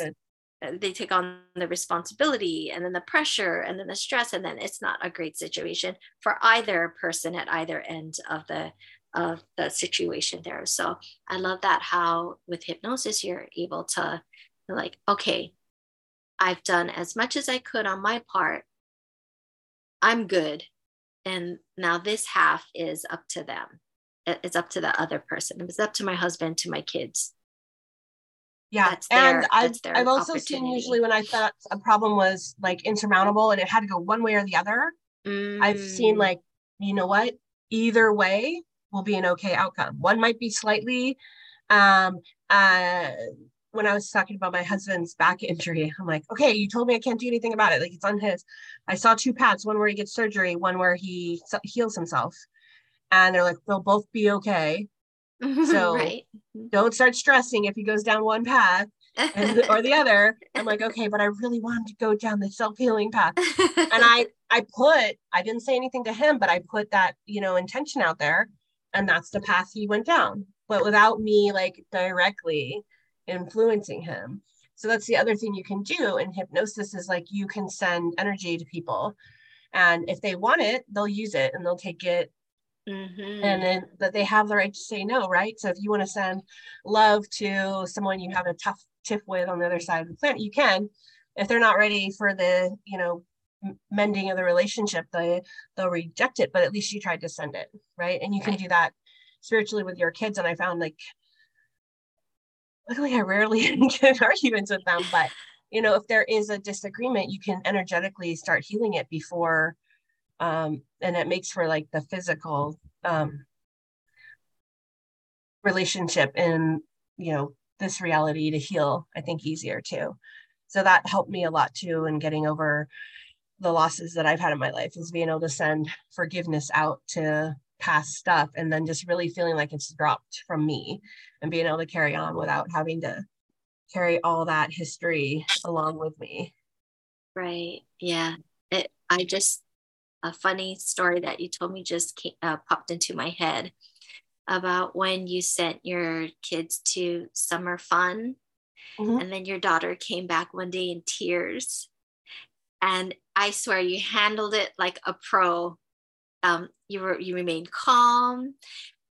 Uh, they take on the responsibility and then the pressure and then the stress and then it's not a great situation for either person at either end of the of the situation there. So i love that how with hypnosis you're able to like okay i've done as much as i could on my part. I'm good. And now this half is up to them. It's up to the other person. It's up to my husband to my kids yeah that's and their- i've, that's their I've also seen usually when i thought a problem was like insurmountable and it had to go one way or the other i've seen Mm. like you know what? Either way will be an okay outcome. One might be slightly um uh when i was talking about my husband's back injury i'm like okay you told me i can't do anything about it. Like it's on his. I saw two paths one where he gets surgery one where he heals himself. And they're like they'll both be okay So- right. don't start stressing if he goes down one path and, or the other. I'm like okay but i really wanted to go down the self-healing path. And I I put I didn't say anything to him, but I put that you know intention out there, and that's the path he went down, but without me like directly influencing him. So that's the other thing you can do in hypnosis is like you can send energy to people, and if they want it, they'll use it and they'll take it Mhm. and then that they have the right to say no, right? So if you want to send love to someone you have a tough tiff with on the other side of the planet, you can. If they're not ready for the, you know, mending of the relationship, they they'll reject it. But at least you tried to send it, right? And you can do that spiritually with your kids. And I found like, luckily, I rarely get arguments with them. But you know, if there is a disagreement, you can energetically start healing it before um, and it makes for like the physical um, relationship in you know this reality to heal i think easier too so that helped me a lot too in getting over the losses that i've had in my life is being able to send forgiveness out to past stuff and then just really feeling like it's dropped from me and being able to carry on without having to carry all that history along with me Right. Yeah. It, I just, a funny story that you told me just came, uh, popped into my head about when you sent your kids to summer fun Mhm. and then your daughter came back one day in tears. And I swear you handled it like a pro. Um, you were you remained calm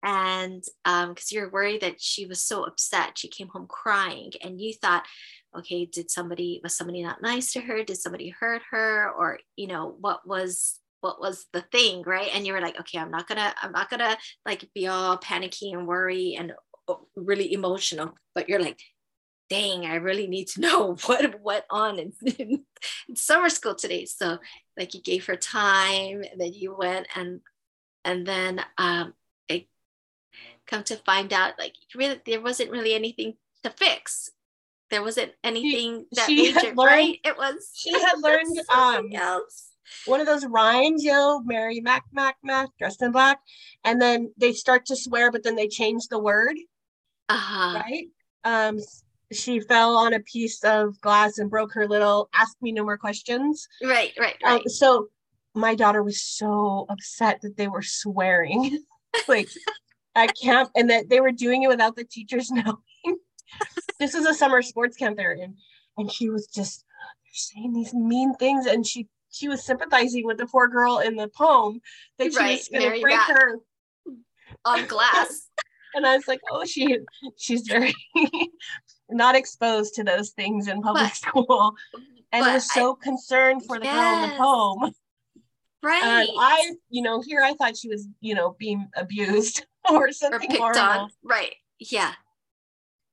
and um because you're worried that she was so upset she came home crying and you thought okay did somebody was somebody not nice to her did somebody hurt her or you know what was what was the thing right? And you were like okay i'm not gonna i'm not gonna like be all panicky and worry and uh, really emotional. But you're like dang i really need to know what went on in, in, in summer school today. So like you gave her time and then you went and and then um it come to find out like really there wasn't really anything to fix. There wasn't anything that she had major learned- right? It was she had learned um something else one of those rhymes, you know, Mary Mack Mack Mack dressed in black, and then they start to swear, but then they change the word, uh-huh right? Um, she fell on a piece of glass and broke her little "Ask me no more questions." right right Um, right so my daughter was so upset that they were swearing, like at camp, and that they were doing it without the teachers knowing. this was a summer sports camp there, and and she was just saying these mean things, and she she was sympathizing with the poor girl in the poem that she Right, was going to break her. on glass And I was like, oh, she she's very not exposed to those things in public But- school, and was I- so concerned for the girl in the poem. right And I, you know, here I thought she was, you know, being abused or or something picked horrible. on right yeah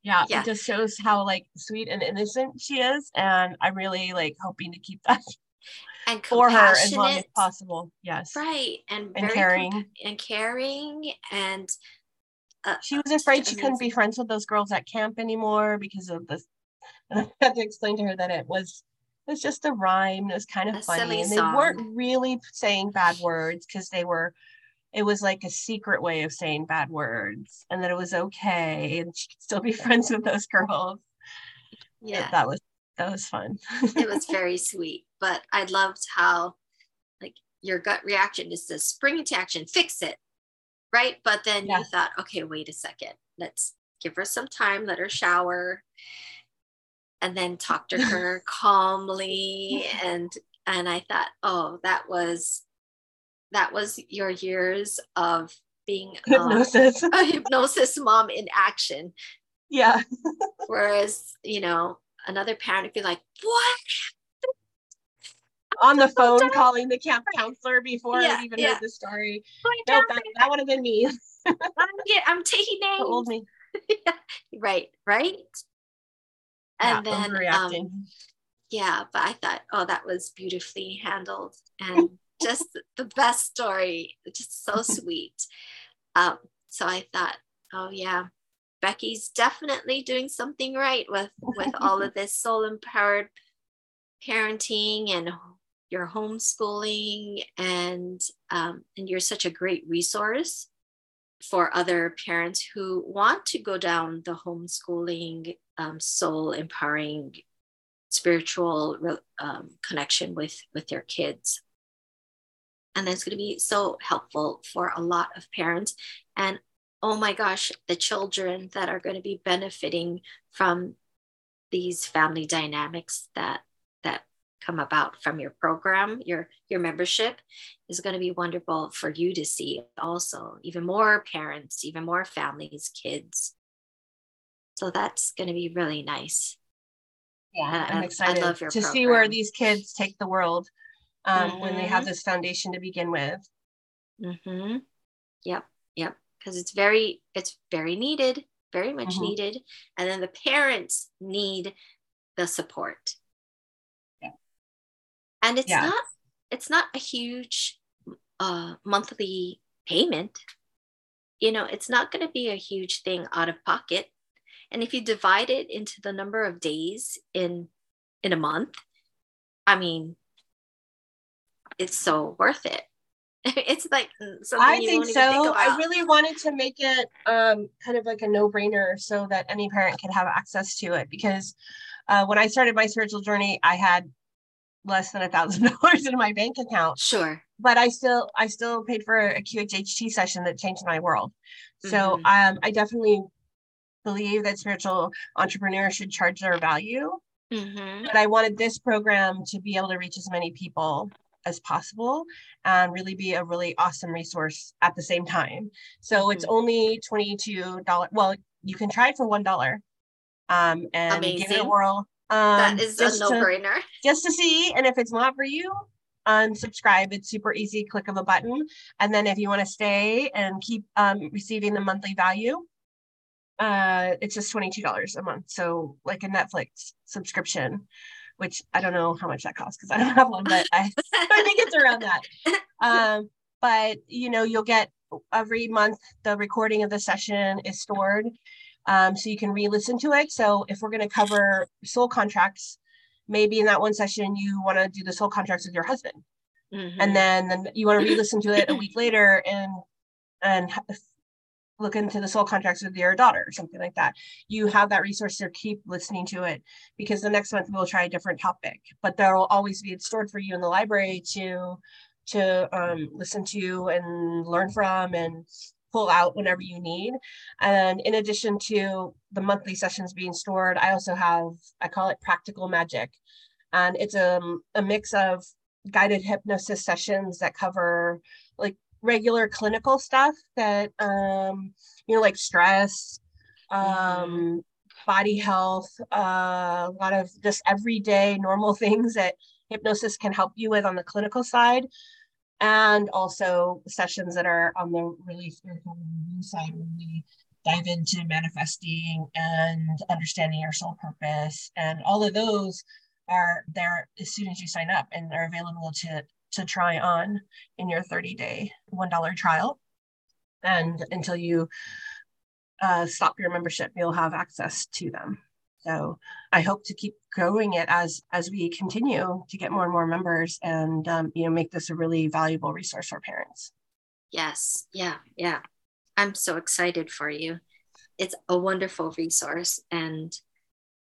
Yeah, Yeah. it just shows how like sweet and innocent she is, and I'm really like hoping to keep that and for her as long as possible. Yes, right and and very caring. and caring and uh, she was afraid she couldn't be friends with those girls at camp anymore because of this. And I had to explain to her that it was it was just a rhyme. It was kind of a funny, and they song. weren't really saying bad words because they were. It was like a secret way of saying bad words, and that it was okay, and she could still be friends with those girls. Yeah, that was that was fun. it was very sweet, but I loved how, like, your gut reaction is to spring into action, fix it, right? But then yeah. you thought, okay, wait a second, let's give her some time, let her shower, and then talk to her calmly. And and I thought, oh, that was that was your years of being hypnosis, um, a hypnosis mom in action. Yeah. Whereas, you know, another parent would be like, what? on the phone calling the camp counselor before yeah, I even yeah. heard the story. nope, that, that would have been me. I'm, I'm taking names. Told me. yeah, right, right. And yeah, then, um, yeah, but I thought, oh, that was beautifully handled and just the best story, just so sweet. Um, so I thought, oh yeah, Becky's definitely doing something right with with all of this soul empowered parenting and your homeschooling and um, and you're such a great resource for other parents who want to go down the homeschooling um, soul empowering spiritual um, connection with with their kids. And that's going to be so helpful for a lot of parents. And oh my gosh the children that are going to be benefiting from these family dynamics that that come about from your program, your your membership is going to be wonderful for you to see also, even more parents, even more families, kids. So that's going to be really nice. Yeah, I'm excited to program. see where these kids take the world um, mm-hmm. when they have mm-hmm. this foundation to begin with. Mm-hmm. Yep, yep. Because it's very, it's very needed, very much mm-hmm. needed, and then the parents need the support yeah. and it's yeah. not it's not a huge uh, monthly payment you know it's not going to be a huge thing out of pocket and if you divide it into the number of days in in a month i mean it's so worth it it's like i think so think i really wanted to make it um, kind of like a no-brainer so that any parent can have access to it because uh, when i started my spiritual journey i had less than a thousand dollars in my bank account. Sure. But I still I still paid for a QHHT session that changed my world. So mm-hmm. um, I definitely believe that spiritual entrepreneurs should charge their value. Mm-hmm. But I wanted this program to be able to reach as many people as possible and really be a really awesome resource at the same time. So mm-hmm. it's only $22. Well, you can try it for $1 um, and Amazing. give it a whirl. Um, that is a no-brainer. just to see, and if it's not for you, unsubscribe. It's super easy, click of a button. And then if you want to stay and keep um, receiving the monthly value, uh, it's just $22 a month. So like a Netflix subscription, which I don't know how much that costs because I don't have one, but I, I think it's around that. Um, but you know, you'll get every month the recording of the session is stored um, so you can re-listen to it. So if we're going to cover soul contracts, maybe in that one session you want to do the soul contracts with your husband, mm-hmm. and then then you want to re-listen to it a week later and and look into the soul contracts with your daughter or something like that. You have that resource to keep listening to it because the next month we'll try a different topic, but there will always be it stored for you in the library to to um, listen to and learn from and pull out whenever you need. And in addition to the monthly sessions being stored, I also have, I call it practical magic. And it's a, a mix of guided hypnosis sessions that cover like regular clinical stuff that, um, you know, like stress, um, body health, uh, a lot of just everyday normal things that hypnosis can help you with on the clinical side. And also sessions that are on the really spiritual side where we dive into manifesting and understanding your soul purpose. And all of those are there as soon as you sign up and they're available to to try on in your 30 day $1 trial and until you uh, stop your membership, you'll have access to them. So I hope to keep growing it as as we continue to get more and more members, and um, you know, make this a really valuable resource for parents. Yes, yeah, yeah. I'm so excited for you. It's a wonderful resource, and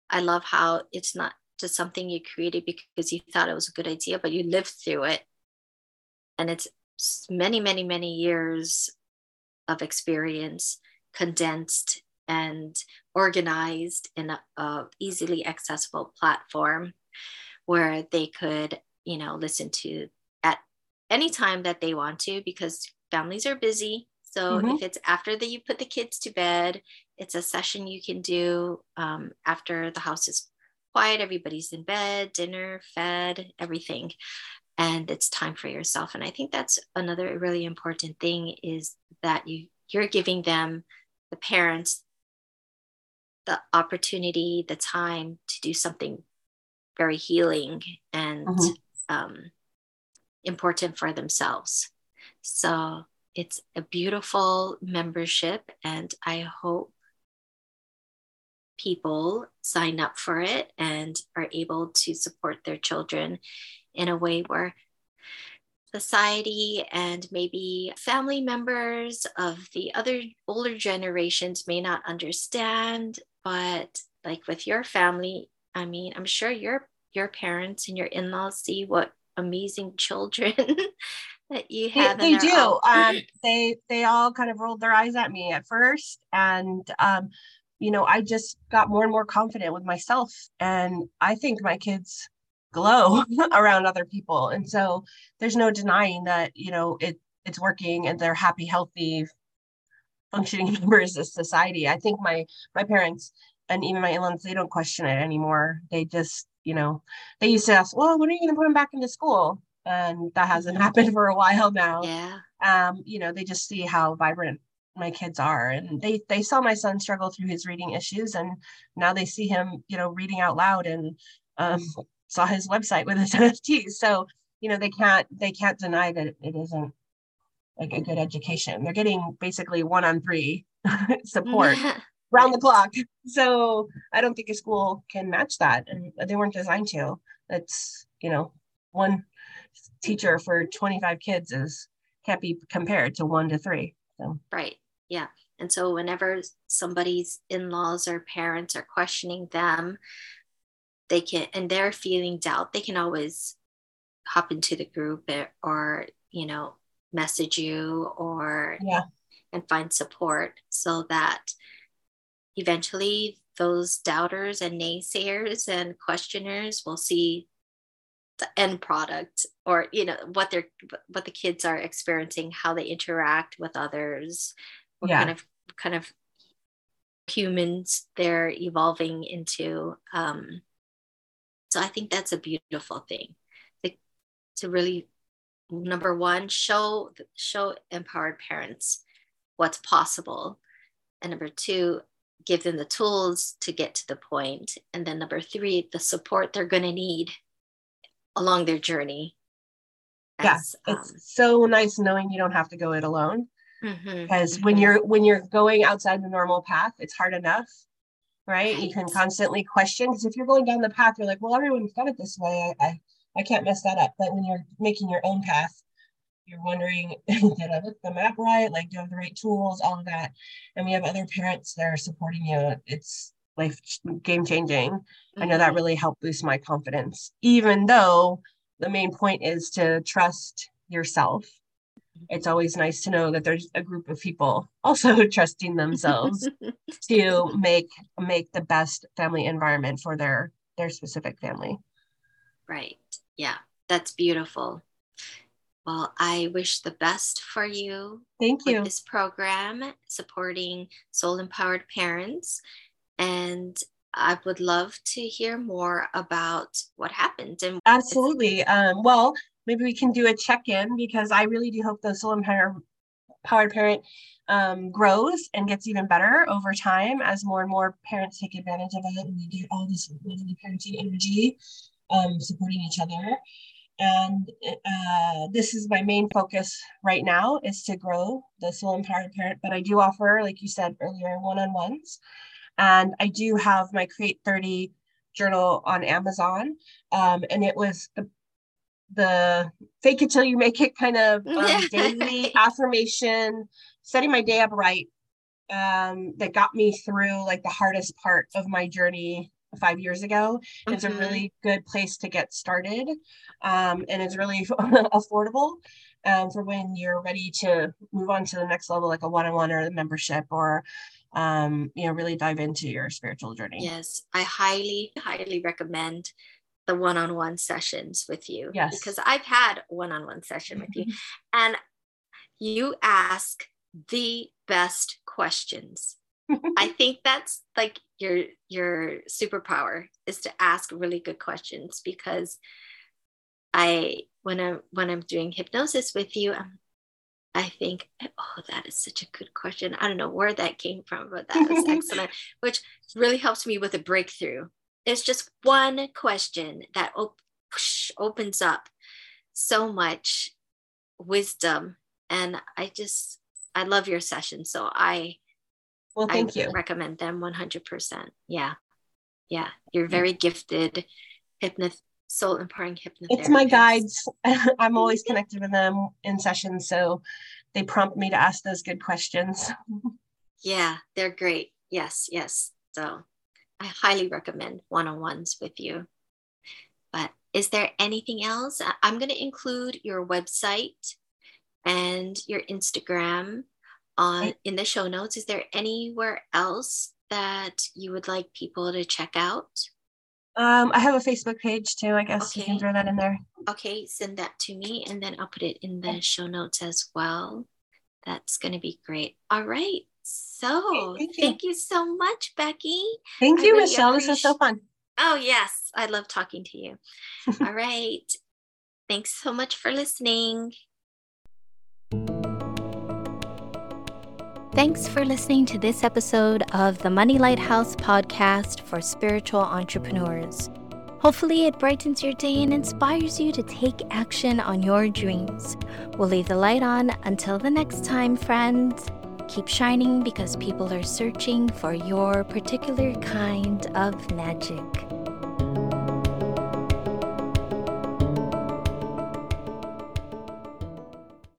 I love how it's not just something you created because you thought it was a good idea, but you lived through it, and it's many, many, many years of experience condensed and organized in a, a, easily accessible platform where they could you know listen to at any time that they want to because families are busy so mm-hmm. if it's after that you put the kids to bed it's a session you can do um, after the house is quiet everybody's in bed dinner fed everything and it's time for yourself and i think that's another really important thing is that you you're giving them the parents the opportunity, the time to do something very healing and mm-hmm. um, important for themselves. So it's a beautiful membership, and I hope people sign up for it and are able to support their children in a way where society and maybe family members of the other older generations may not understand but like with your family i mean i'm sure your your parents and your in-laws see what amazing children that you have they, they do. um, they they all kind of rolled their eyes at me at first and um, you know i just got more and more confident with myself and i think my kids glow around other people. And so there's no denying that you know it it's working and they're happy healthy functioning members of society. I think my my parents and even my in-laws they don't question it anymore. They just you know they used to ask well when are you going to put them back into school? And that hasn't mm-hmm. happened for a while now. Yeah. Um you know they just see how vibrant my kids are. And they they saw my son struggle through his reading issues and now they see him you know reading out loud and um saw his website with his NFTs. So, you know, they can't they can't deny that it isn't like a good education. They're getting basically one on three support round the clock. So I don't think a school can match that. And they weren't designed to. It's, you know, one teacher for 25 kids is can't be compared to one to three. So right. Yeah. And so whenever somebody's in-laws or parents are questioning them they can and they're feeling doubt they can always hop into the group or you know message you or yeah and find support so that eventually those doubters and naysayers and questioners will see the end product or you know what they're what the kids are experiencing how they interact with others what yeah. kind of kind of humans they're evolving into um, so I think that's a beautiful thing. To, to really number one show show empowered parents what's possible. And number two give them the tools to get to the point. And then number three the support they're going to need along their journey. Yes yeah, it's um, so nice knowing you don't have to go it alone. Mm-hmm, because mm-hmm. when you're when you're going outside the normal path it's hard enough right? You can constantly question because if you're going down the path, you're like, well, everyone's done it this way. I, I, I can't mess that up. But when you're making your own path, you're wondering, did I look the map right? Like, do I have the right tools? All of that. And we have other parents that are supporting you. It's life game changing. Mm-hmm. I know that mm-hmm. really helped boost my confidence, even though the main point is to trust yourself it's always nice to know that there's a group of people also trusting themselves to make make the best family environment for their their specific family right yeah that's beautiful well i wish the best for you thank you this program supporting soul empowered parents and I would love to hear more about what happened. And absolutely. Um, well, maybe we can do a check-in because I really do hope the Soul Empowered Powered Parent um, grows and gets even better over time as more and more parents take advantage of it and we get all this lovely parenting energy um, supporting each other. and uh, this is my main focus right now is to grow the soul empowered parent but i do offer like you said earlier one-on-ones and i do have my create 30 journal on amazon um, and it was the the fake it till you make it kind of um, daily affirmation setting my day up right um, that got me through like the hardest part of my journey five years ago. Mm-hmm. It's a mm-hmm. really good place to get started. Um, and it's really affordable um, for when you're ready to move on to the next level, like a one-on-one or a membership or um, you know, really dive into your spiritual journey. Yes, I highly, highly recommend the one-on-one sessions with you. Yes. Because I've had one-on-one session with you and you ask the best questions. I think that's like your your superpower is to ask really good questions because I when I'm when I'm doing hypnosis with you, I'm, I think, oh, that is such a good question. I don't know where that came from, but that was excellent, which really helps me with a breakthrough. It's just one question that op- opens up so much wisdom, and I just I love your session. So I well, thank I you. Recommend them 100%. Yeah. Yeah. You're very gifted hypnoth soul empowering hypnotherapist. It's my guides. I'm always connected with them in sessions. So they prompt me to ask those good questions. yeah, they're great. Yes, yes. So I highly recommend one on ones with you. But is there anything else? I'm going to include your website and your Instagram on in the show notes. Is there anywhere else that you would like people to check out? Um, I have a Facebook page too. I guess okay. you can throw that in there. Okay, send that to me and then I'll put it in the show notes as well. That's going to be great. All right. So thank you, thank you so much, Becky. Thank I you, really Michelle. Appreciate- this was so fun. Oh, yes. I love talking to you. All right. Thanks so much for listening. Thanks for listening to this episode of the Money Lighthouse podcast for spiritual entrepreneurs. Hopefully, it brightens your day and inspires you to take action on your dreams. We'll leave the light on until the next time, friends. Keep shining because people are searching for your particular kind of magic.